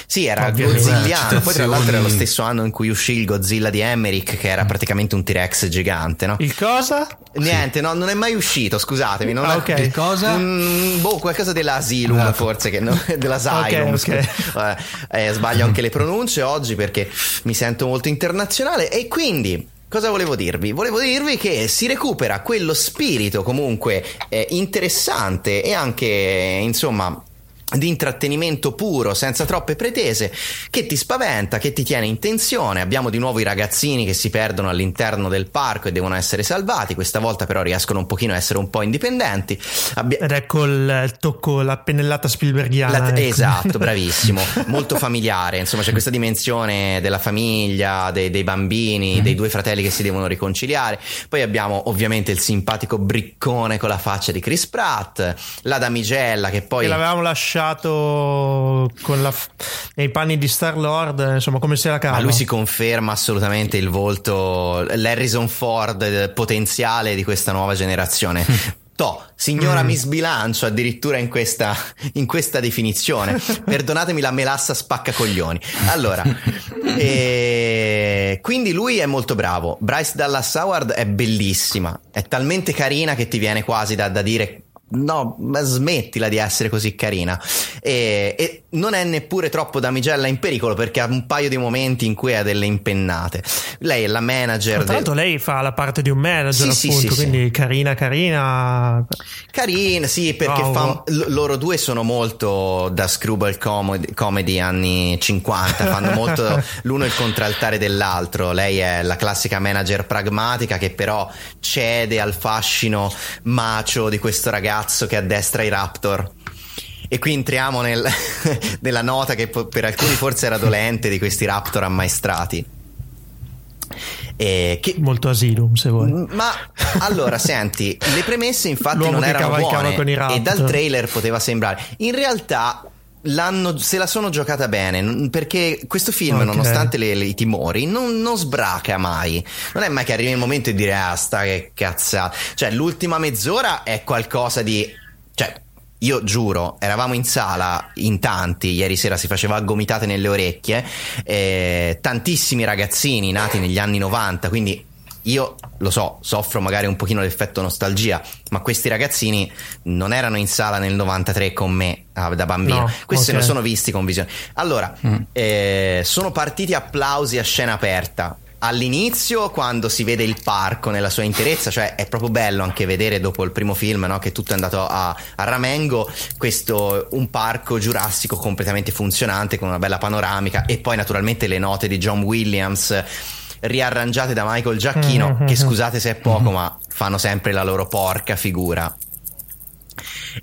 Sì, era godzilliano. Poi tra l'altro era lo stesso anno in cui uscì il Godzilla di Emmerich, che era praticamente un T-Rex gigante, no? Il cosa? Niente, no, non è mai uscito, scusatemi. Non Ah, è- ok. Che cosa? Mm, boh, qualcosa dell'Asylum, Ah. forse, che no, dell'Asylum. Ok, ok. scusa. Eh, eh, sbaglio anche le pronunce oggi perché mi sento molto internazionale. E quindi. Cosa volevo dirvi? Volevo dirvi che si recupera quello spirito comunque eh, interessante e anche, insomma, di intrattenimento puro, senza troppe pretese, che ti spaventa, che ti tiene in tensione. Abbiamo di nuovo i ragazzini che si perdono all'interno del parco e devono essere salvati. Questa volta però riescono un pochino a essere un po' indipendenti. Abbia- Ed ecco il, tocco, la pennellata Spielbergiana. la- ecco. Esatto, bravissimo, molto familiare. Insomma, c'è questa dimensione della famiglia, dei, dei bambini, dei due fratelli che si devono riconciliare. Poi abbiamo ovviamente il simpatico briccone con la faccia di Chris Pratt, la damigella che poi. Che l'avevamo lasciato con la nei panni di Star Lord, insomma, come se la cava. Ma lui si conferma assolutamente il volto, l'Harrison Ford potenziale di questa nuova generazione. To, signora mi sbilancio addirittura in questa, in questa definizione. Perdonatemi la melassa spacca coglioni. Allora, eh, quindi lui è molto bravo. Bryce Dallas Howard è bellissima, è talmente carina che ti viene quasi da, da dire. No, smettila di essere così carina. E, e non è neppure troppo damigella in pericolo perché ha un paio di momenti in cui ha delle impennate. Lei è la manager. Tra del- l'altro lei fa la parte di un manager, Sì, appunto, sì, sì. quindi carina, carina. Carina, sì, perché fa- loro due sono molto da screwball comedy, comedy anni 50, fanno molto l'uno il contraltare dell'altro. Lei è la classica manager pragmatica che però cede al fascino macio di questo ragazzo che addestra i Raptor. E qui entriamo nel- nella nota che per alcuni forse era dolente di questi Raptor ammaestrati. E che Molto asylum, se vuoi. ma allora, senti, le premesse infatti L'uomo non erano buone con i e Raptor. dal trailer poteva sembrare. In realtà l'hanno, se la sono giocata bene perché questo film, Ok. nonostante le- le- i timori, non, non sbraca mai. Non è mai che arrivi il momento di dire ah, sta che cazzata. Cioè, l'ultima mezz'ora è qualcosa di. Cioè, io giuro, eravamo in sala in tanti, ieri sera si faceva gomitate nelle orecchie, eh, tantissimi ragazzini nati negli anni 90, quindi io lo so, soffro magari un pochino l'effetto nostalgia, ma questi ragazzini non erano in sala nel 93 con me ah, da bambino, No, questi se ok. ne sono visti con visione. Allora, eh, sono partiti applausi a scena aperta. All'inizio, quando si vede il parco nella sua interezza, cioè è proprio bello anche vedere dopo il primo film no, che tutto è andato a, a ramengo, questo un parco giurassico completamente funzionante con una bella panoramica e poi naturalmente le note di John Williams riarrangiate da Michael Giacchino, Mhm. che scusate se è poco, ma fanno sempre la loro porca figura.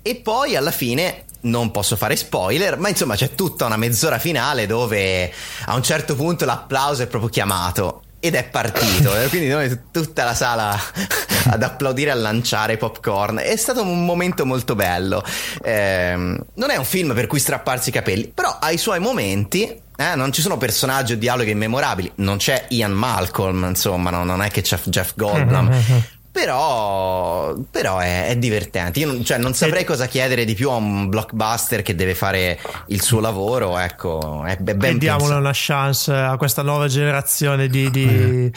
E poi alla fine non posso fare spoiler, ma insomma c'è tutta una mezz'ora finale dove a un certo punto l'applauso è proprio chiamato. Ed è partito. eh, Quindi noi tutta la sala ad applaudire e a lanciare popcorn. È stato un momento molto bello. Ehm, non è un film per cui strapparsi i capelli, però ha i suoi momenti. eh, non ci sono personaggi o dialoghi immemorabili. Non c'è Ian Malcolm, insomma, no, non è che c'è Jeff Goldblum. Però, però è, è divertente. Io non, cioè, non saprei cosa chiedere di più a un blockbuster che deve fare il suo lavoro. Ecco, è be- ben diamole una chance a questa nuova generazione di, di,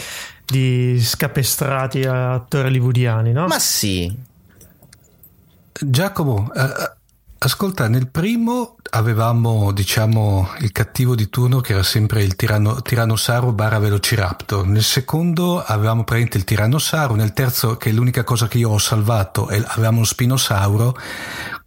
di scapestrati attori hollywoodiani, no? Ma sì, Giacomo, eh, eh, ascolta, nel primo avevamo, diciamo, il cattivo di turno che era sempre il tiranno, tirannosauro barra velociraptor. Nel secondo avevamo praticamente il tirannosauro. Nel terzo, che è l'unica cosa che io ho salvato, è- avevamo lo spinosauro.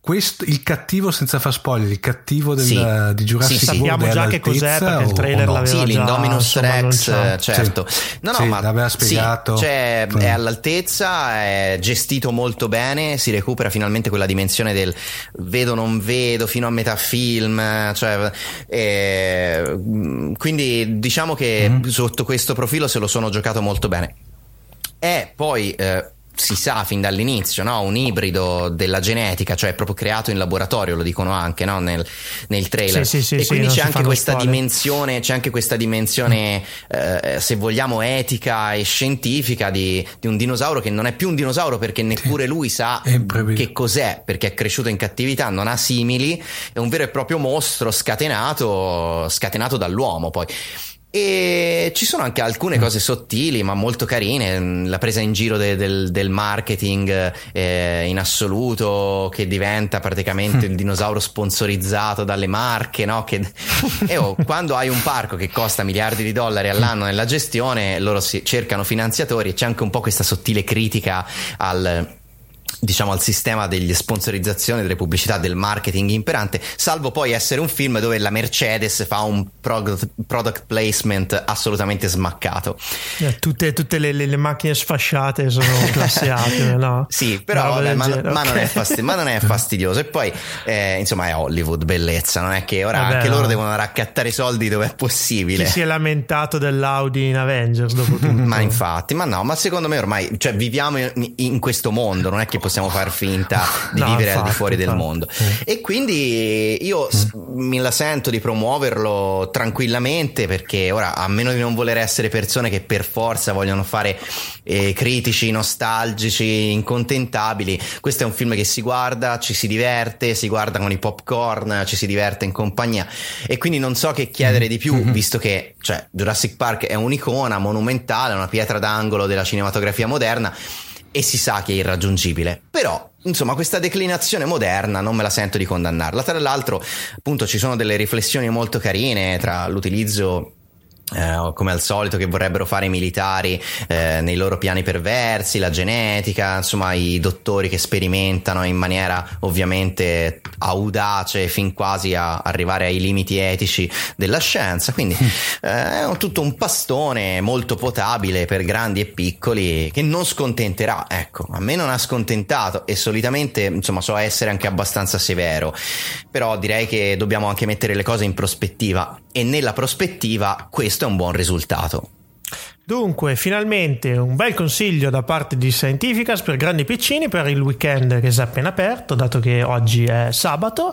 Questo, il cattivo, senza far spoiler, il cattivo del- Sì. di Jurassic Sì, sì. World Sappiamo già che cos'è, perché il trailer o no? l'aveva Sì, già, l'Indominus Rex, certo. No, no, Sì, ma l'aveva sì, spiegato. cioè, Mm. è all'altezza, è gestito molto bene, si recupera finalmente quella dimensione del vedo non vedo fino a metà film, cioè, eh, quindi diciamo che Mm. sotto questo profilo se lo sono giocato molto bene. È poi eh, si sa fin dall'inizio, no? un ibrido della genetica, cioè proprio creato in laboratorio, lo dicono anche no? nel, nel trailer. Sì, sì, sì, e quindi c'è anche fanno questa spoiler. dimensione, c'è anche questa dimensione, eh, se vogliamo, etica e scientifica di, di un dinosauro che non è più un dinosauro perché neppure lui sa che cos'è, perché è cresciuto in cattività, non ha simili, è un vero e proprio mostro scatenato, scatenato dall'uomo poi. E ci sono anche alcune cose sottili ma molto carine, la presa in giro de- del, del marketing eh, in assoluto che diventa praticamente il dinosauro sponsorizzato dalle marche, no? Che, e oh, quando hai un parco che costa miliardi di dollari all'anno nella gestione, loro si cercano finanziatori e c'è anche un po' questa sottile critica al diciamo al sistema delle sponsorizzazioni, delle pubblicità, del marketing imperante, salvo poi essere un film dove la Mercedes fa un product placement assolutamente smaccato. Eh, Tutte, tutte le, le- le macchine sfasciate sono classe A, più, no? Sì, però vabbè, ma, genere, ma non è ok. fasti- ma non è fastidioso. E poi, eh, insomma, è Hollywood, bellezza. Non è che ora Vabbè, anche no. loro devono raccattare i soldi dove è possibile. Chi si è lamentato dell'Audi in Avengers dopo tutto? Ma infatti, ma no, ma secondo me ormai, cioè, viviamo in, in questo mondo, non è che possiamo far finta di No, vivere al di infatti, fuori del infatti. mondo. E quindi io s- mi la sento di promuoverlo tranquillamente perché ora, a meno di non voler essere persone che per forza vogliono fare eh, critici, nostalgici, incontentabili, questo è un film che si guarda, ci si diverte, si guarda con i popcorn, ci si diverte in compagnia e quindi non so che chiedere di più, visto che cioè, Jurassic Park è un'icona monumentale, una pietra d'angolo della cinematografia moderna e si sa che è irraggiungibile. Però, insomma, questa declinazione moderna non me la sento di condannarla. Tra l'altro, appunto, ci sono delle riflessioni molto carine tra l'utilizzo eh, come al solito che vorrebbero fare i militari eh, nei loro piani perversi, la genetica, insomma i dottori che sperimentano in maniera ovviamente audace fin quasi a arrivare ai limiti etici della scienza, quindi eh, è tutto un pastone molto potabile per grandi e piccoli che non scontenterà, ecco, a me non ha scontentato e solitamente insomma so essere anche abbastanza severo, però direi che dobbiamo anche mettere le cose in prospettiva e nella prospettiva questo è un buon risultato. Dunque, finalmente un bel consiglio da parte di Scientificas per grandi piccini per il weekend che si è appena aperto, dato che oggi è sabato.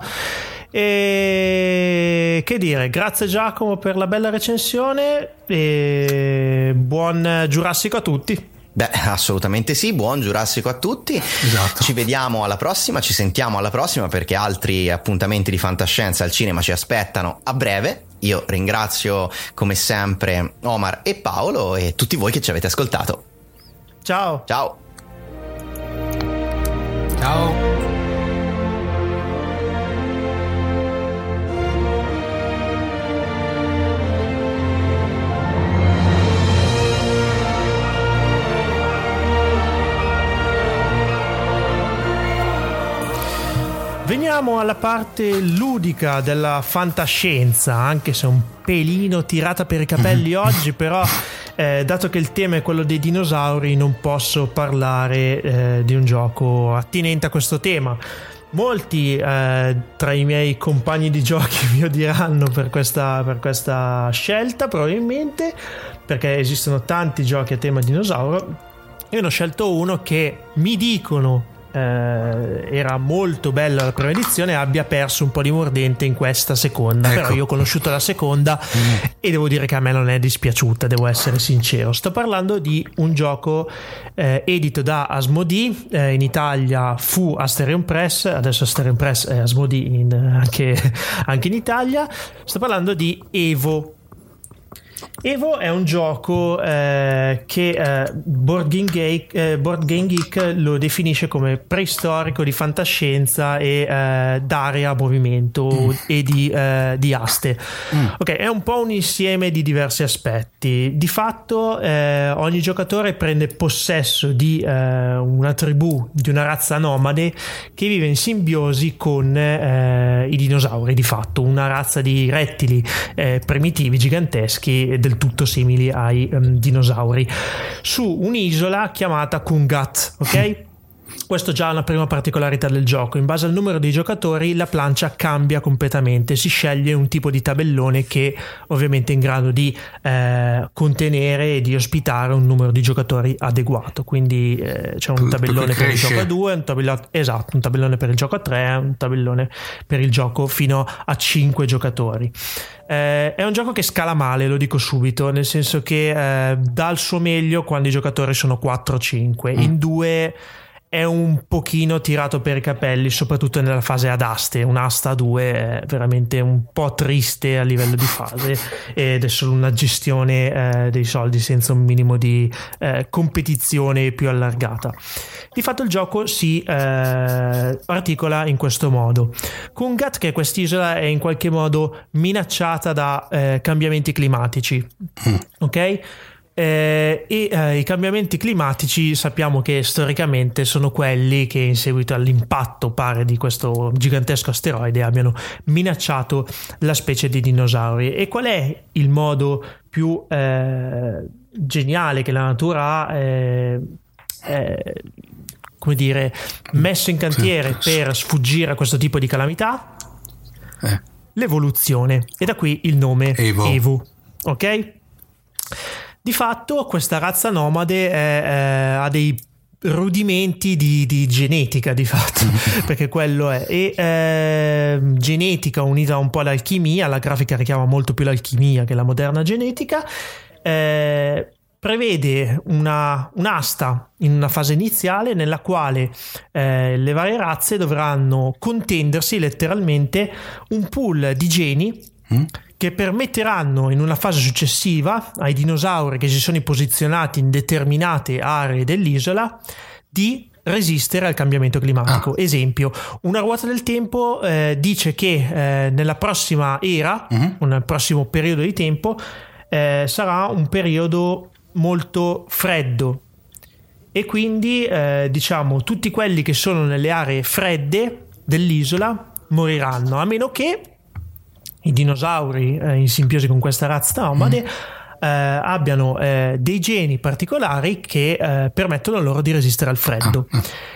E che dire, grazie Giacomo per la bella recensione e buon Giurassico a tutti. Beh, assolutamente sì, buon Giurassico a tutti. Esatto. Ci vediamo alla prossima, ci sentiamo alla prossima perché altri appuntamenti di fantascienza al cinema ci aspettano a breve. Io ringrazio come sempre Omar e Paolo e tutti voi che ci avete ascoltato. Ciao. Ciao. Ciao. Veniamo alla parte ludica della fantascienza, anche se un pelino tirata per i capelli oggi, però eh, dato che il tema è quello dei dinosauri non posso parlare eh, di un gioco attinente a questo tema. Molti eh, tra i miei compagni di giochi mi odieranno per questa, per questa scelta probabilmente, perché esistono tanti giochi a tema dinosauro. Io ne ho scelto uno che mi dicono eh, era molto bella la prima edizione abbia perso un po' di mordente in questa seconda. Ecco. però io ho conosciuto la seconda e devo dire che a me non è dispiaciuta devo essere sincero. Sto parlando di un gioco eh, edito da Asmodee eh, in Italia fu Asterion Press adesso Asterion Press è Asmodee in- anche, anche in Italia. Sto parlando di Evo Evo è un gioco eh, che eh, Board, Game Geek, eh, Board Game Geek lo definisce come preistorico di fantascienza e eh, d'area a movimento e di, eh, di aste. Ok, è un po' un insieme di diversi aspetti. Di fatto eh, ogni giocatore prende possesso di una tribù, di una razza nomade che vive in simbiosi con i dinosauri, di fatto, una razza di rettili primitivi, giganteschi del tutto simili ai ehm, dinosauri, su un'isola chiamata Kungat, ok? Questo già è una prima particolarità del gioco. In base al numero dei giocatori, la plancia cambia completamente. Si sceglie un tipo di tabellone che ovviamente è in grado di eh, contenere e di ospitare un numero di giocatori adeguato. Quindi eh, c'è un tabellone per il gioco a 2, un tabellone, esatto, un tabellone per il gioco a 3, un tabellone per il gioco fino a 5 giocatori. Eh, è un gioco che scala male, lo dico subito, nel senso che eh, dà il suo meglio quando i giocatori sono 4-5. In 2 è un pochino tirato per i capelli, soprattutto nella fase ad aste. Un'asta a 2 è veramente un po' triste a livello di fase ed è solo una gestione eh, dei soldi senza un minimo di eh, competizione più allargata. Di fatto il gioco si eh, articola in questo modo. Kungat, che quest'isola, è in qualche modo minacciata da eh, cambiamenti climatici. Ok? Eh, e eh, i cambiamenti climatici sappiamo che storicamente sono quelli che in seguito all'impatto pare di questo gigantesco asteroide abbiano minacciato la specie di dinosauri e qual è il modo più eh, geniale che la natura ha eh, eh, come dire messo in cantiere per sfuggire a questo tipo di calamità Eh. l'evoluzione e da qui il nome Evo. Evo ok? Di fatto questa razza nomade è- è- ha dei rudimenti di, di genetica di fatto perché quello è. E ehm, genetica unita un po' all'alchimia la grafica richiama molto più l'alchimia che la moderna genetica eh, prevede una, un'asta in una fase iniziale nella quale eh, le varie razze dovranno contendersi letteralmente un pool di geni che permetteranno in una fase successiva ai dinosauri che si sono posizionati in determinate aree dell'isola di resistere al cambiamento climatico. Esempio, una ruota del tempo eh, dice che eh, nella prossima era, nel prossimo periodo di tempo, eh, sarà un periodo molto freddo. E quindi eh, diciamo tutti quelli che sono nelle aree fredde dell'isola moriranno a meno che i dinosauri eh, in simbiosi con questa razza nomade eh, abbiano eh, dei geni particolari che eh, permettono loro di resistere al freddo.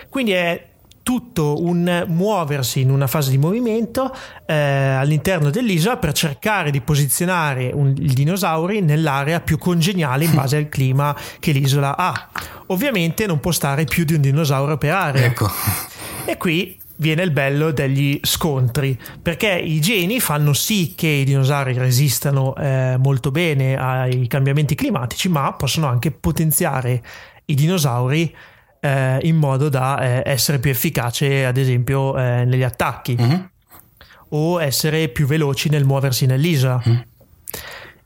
Quindi è tutto un muoversi in una fase di movimento eh, all'interno dell'isola per cercare di posizionare un- i dinosauri nell'area più congeniale in base al clima che l'isola ha. Ovviamente non può stare più di un dinosauro per area. Ecco. E qui viene il bello degli scontri, perché i geni fanno sì che i dinosauri resistano eh, molto bene ai cambiamenti climatici, ma possono anche potenziare i dinosauri eh, in modo da eh, essere più efficace, ad esempio, eh, negli attacchi o essere più veloci nel muoversi nell'isola.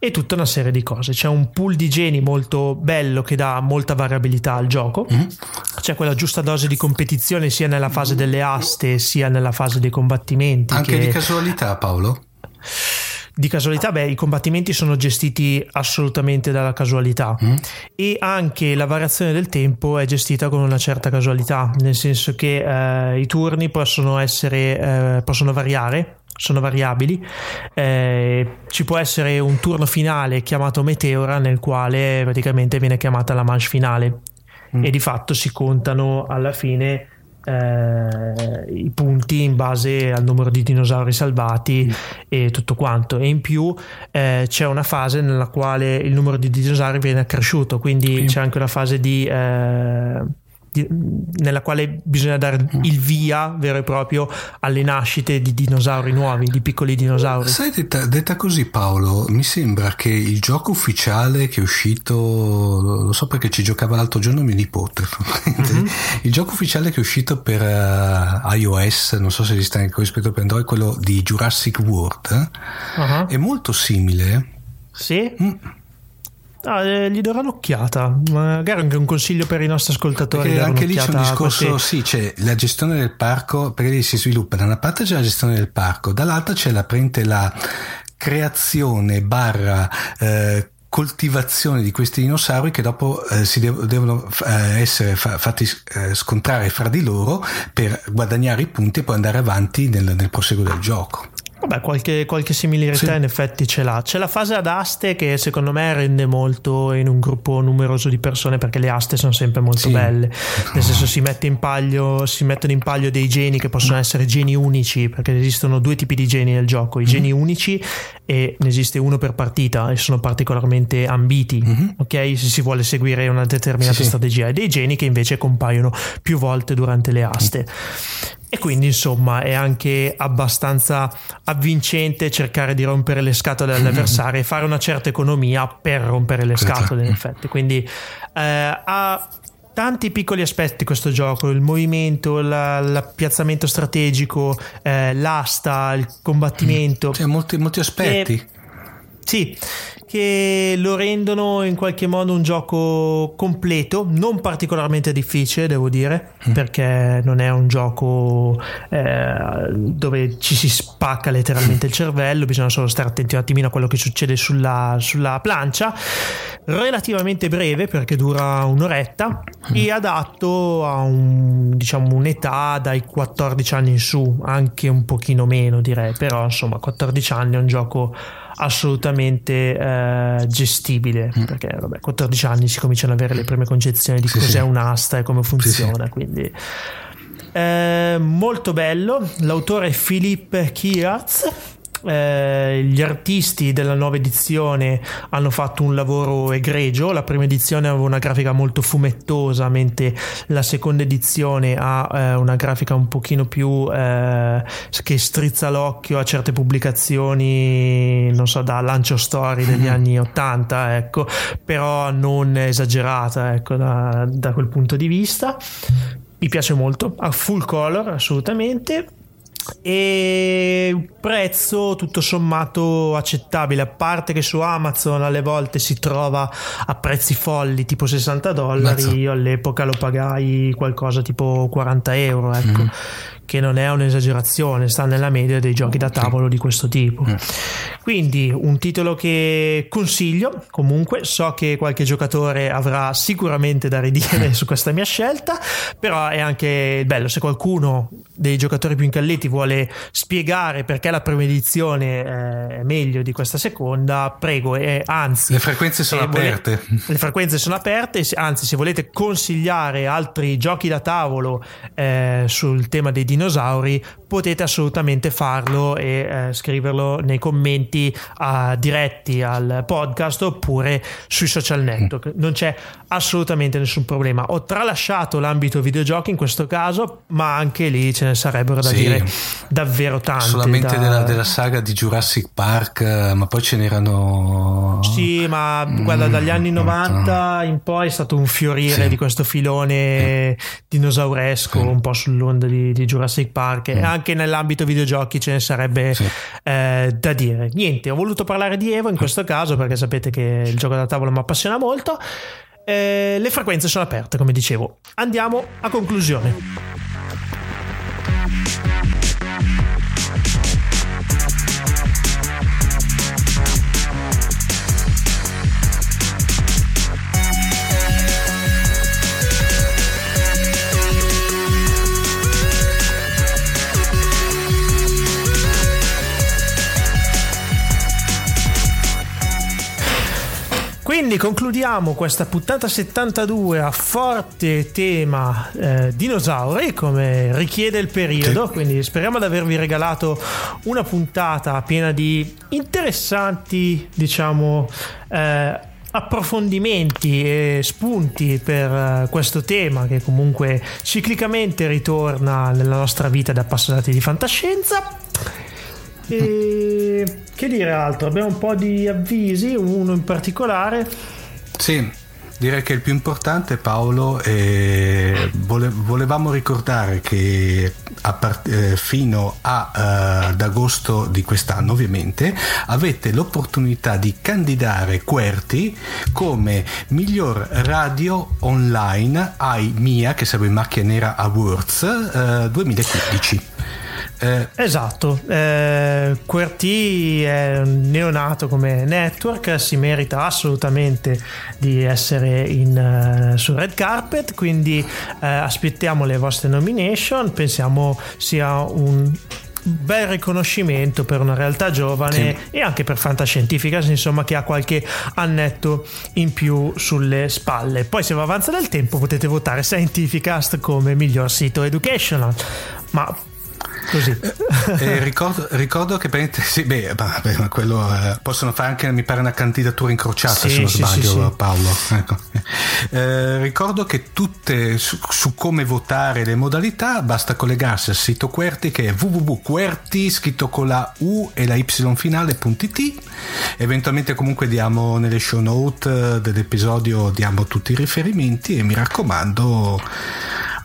E tutta una serie di cose. C'è un pool di geni molto bello che dà molta variabilità al gioco. C'è quella giusta dose di competizione sia nella fase delle aste sia nella fase dei combattimenti. Anche che- di casualità, Paolo? Di casualità, beh, i combattimenti sono gestiti assolutamente dalla casualità. E anche la variazione del tempo è gestita con una certa casualità, nel senso che eh, i turni possono essere, eh, possono variare, sono variabili. Eh, ci può essere un turno finale chiamato Meteora, nel quale praticamente viene chiamata la manche finale. E di fatto si contano alla fine eh, i punti in base al numero di dinosauri salvati e tutto quanto. E in più eh, c'è una fase nella quale il numero di dinosauri viene accresciuto, quindi c'è anche una fase di. Nella quale bisogna dare il via vero e proprio alle nascite di dinosauri nuovi, di piccoli dinosauri. Sai, detta, detta così Paolo, mi sembra che il gioco ufficiale che è uscito, lo so perché ci giocava l'altro giorno mio nipote, il gioco ufficiale che è uscito per eh, iOS, non so se esiste anche rispetto per Android, quello di Jurassic World, eh, Ah, è molto simile. Sì? Mm. Ah, eh, gli darò un'occhiata. Magari anche un consiglio per i nostri ascoltatori. Perché anche lì c'è un discorso, questi- sì, c'è la gestione del parco, perché lì si sviluppa, da una parte c'è la gestione del parco, dall'altra c'è la, la creazione barra eh, coltivazione di questi dinosauri che dopo eh, si dev- devono eh, essere fa- fatti eh, scontrare fra di loro per guadagnare i punti e poi andare avanti nel, nel proseguo del gioco. Vabbè, qualche, qualche similarità Sì. in effetti ce l'ha. C'è la fase ad aste che secondo me rende molto in un gruppo numeroso di persone perché le aste sono sempre molto Sì. belle. Nel senso si, mette in paglio, si mettono in paglio dei geni che possono essere geni unici perché esistono due tipi di geni nel gioco, i geni unici e ne esiste uno per partita e sono particolarmente ambiti, ok? Se si vuole seguire una determinata Sì, sì. strategia e dei geni che invece compaiono più volte durante le aste. E quindi insomma è anche abbastanza avvincente cercare di rompere le scatole all'avversario e fare una certa economia per rompere le Esatto. scatole in effetti. Quindi eh, ha tanti piccoli aspetti questo gioco, il movimento, la- l'appiazzamento strategico, eh, l'asta, il combattimento. C'è molti, molti aspetti. Sì, che lo rendono in qualche modo un gioco completo, non particolarmente difficile, devo dire, perché non è un gioco eh, dove ci si spacca letteralmente il cervello, bisogna solo stare attenti un attimino a quello che succede sulla, sulla plancia. Relativamente breve perché dura un'oretta e adatto a un, diciamo, un'età dai 14 anni in su, anche un pochino meno direi, però insomma 14 anni è un gioco assolutamente eh, gestibile perché vabbè 14 anni si cominciano ad avere le prime concezioni di Sì, cos'è sì. un'asta e come funziona quindi eh, molto bello. L'autore è Philippe Kiraz eh, gli artisti della nuova edizione hanno fatto un lavoro egregio. La prima edizione aveva una grafica molto fumettosa, mentre la seconda edizione ha eh, una grafica un pochino più eh, che strizza l'occhio a certe pubblicazioni, non so, da lancio story degli anni 80, ecco, però non esagerata, ecco, da, da quel punto di vista. Mi piace molto, a full color assolutamente e un prezzo tutto sommato accettabile a parte che su Amazon alle volte si trova a prezzi folli tipo 60 dollari Mazza. io all'epoca lo pagai qualcosa tipo 40 euro ecco che non è un'esagerazione sta nella media dei giochi da tavolo di questo tipo. Quindi un titolo che consiglio comunque so che qualche giocatore avrà sicuramente da ridire su questa mia scelta però è anche bello se qualcuno dei giocatori più incalliti vuole spiegare perché la prima edizione eh, è meglio di questa seconda prego e anzi Le frequenze sono aperte. le frequenze sono aperte, anzi se volete consigliare altri giochi da tavolo eh, sul tema dei dinosauri potete assolutamente farlo e eh, scriverlo nei commenti ah, diretti al podcast oppure sui social network. Non c'è assolutamente nessun problema. Ho tralasciato l'ambito videogiochi in questo caso, ma anche lì ce ne sarebbero da Sì. dire davvero tante. Solamente da- della, della saga di Jurassic Park, eh, ma poi ce n'erano. Sì, ma guarda, dagli anni 90 in poi è stato un fiorire Sì. di questo filone dinosauresco, un po' sull'onda di, di Jurassic Park. E anche nell'ambito videogiochi ce ne sarebbe Sì. eh, da dire. Niente, ho voluto parlare di Evo in questo caso perché sapete che il gioco da tavolo mi appassiona molto. Eh, le frequenze sono aperte, come dicevo. Andiamo a conclusione. Quindi concludiamo questa puntata 72 a forte tema eh, dinosauri, come richiede il periodo. Sì. Quindi speriamo di avervi regalato una puntata piena di interessanti, diciamo, eh, approfondimenti e spunti per eh, questo tema che comunque ciclicamente ritorna nella nostra vita da appassionati di fantascienza. E che dire altro? Abbiamo un po' di avvisi, uno in particolare. Sì, direi che il più importante Paolo è vole- volevamo ricordare che a part- eh, fino a, eh, ad agosto di quest'anno ovviamente avete l'opportunità di candidare QWERTY come miglior radio online ai MIA che sarebbe Macchia Nera Awards eh, 2015 Eh, Esatto, eh, QWERTY è un neonato come network, si merita assolutamente di essere in, eh, sul red carpet, quindi eh, aspettiamo le vostre nomination, pensiamo sia un bel riconoscimento per una realtà giovane e anche per Fantascientificas insomma che ha qualche annetto in più sulle spalle. Poi se va avanza del tempo potete votare Scientificast come miglior sito educational. Ma così Eh, ricordo, ricordo che sì, beh, vabbè, ma quello eh, possono fare anche mi pare una candidatura incrociata Sì, se non sì, sbaglio. Paolo Ecco. Eh, ricordo che tutte su, su come votare le modalità basta collegarsi al sito QWERTY che è www.QWERTY scritto con la U e la Y finale.it eventualmente comunque diamo nelle show note eh, dell'episodio diamo tutti i riferimenti e mi raccomando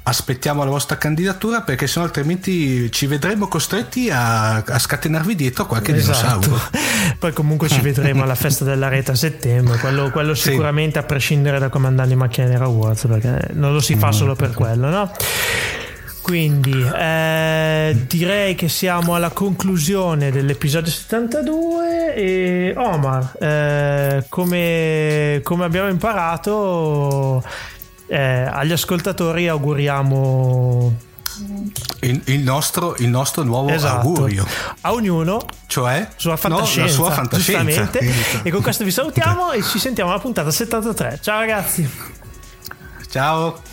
aspettiamo la vostra candidatura perché sennò altrimenti ci vedremo costretti a, a scatenarvi dietro qualche Esatto. dinosauro Poi comunque ci vedremo alla festa della rete a settembre, quello, quello Sì. sicuramente a prescindere da come andranno i macchine nera Awards, perché non lo si fa solo per quello, no? Quindi eh, direi che siamo alla conclusione dell'episodio 72 e Omar, eh, come, come abbiamo imparato, eh, agli ascoltatori auguriamo il, il nostro, il nostro nuovo esatto, augurio a ognuno cioè no, fantascienza, la sua fantascienza. E con questo vi salutiamo e ci sentiamo alla puntata 73. Ciao ragazzi. ciao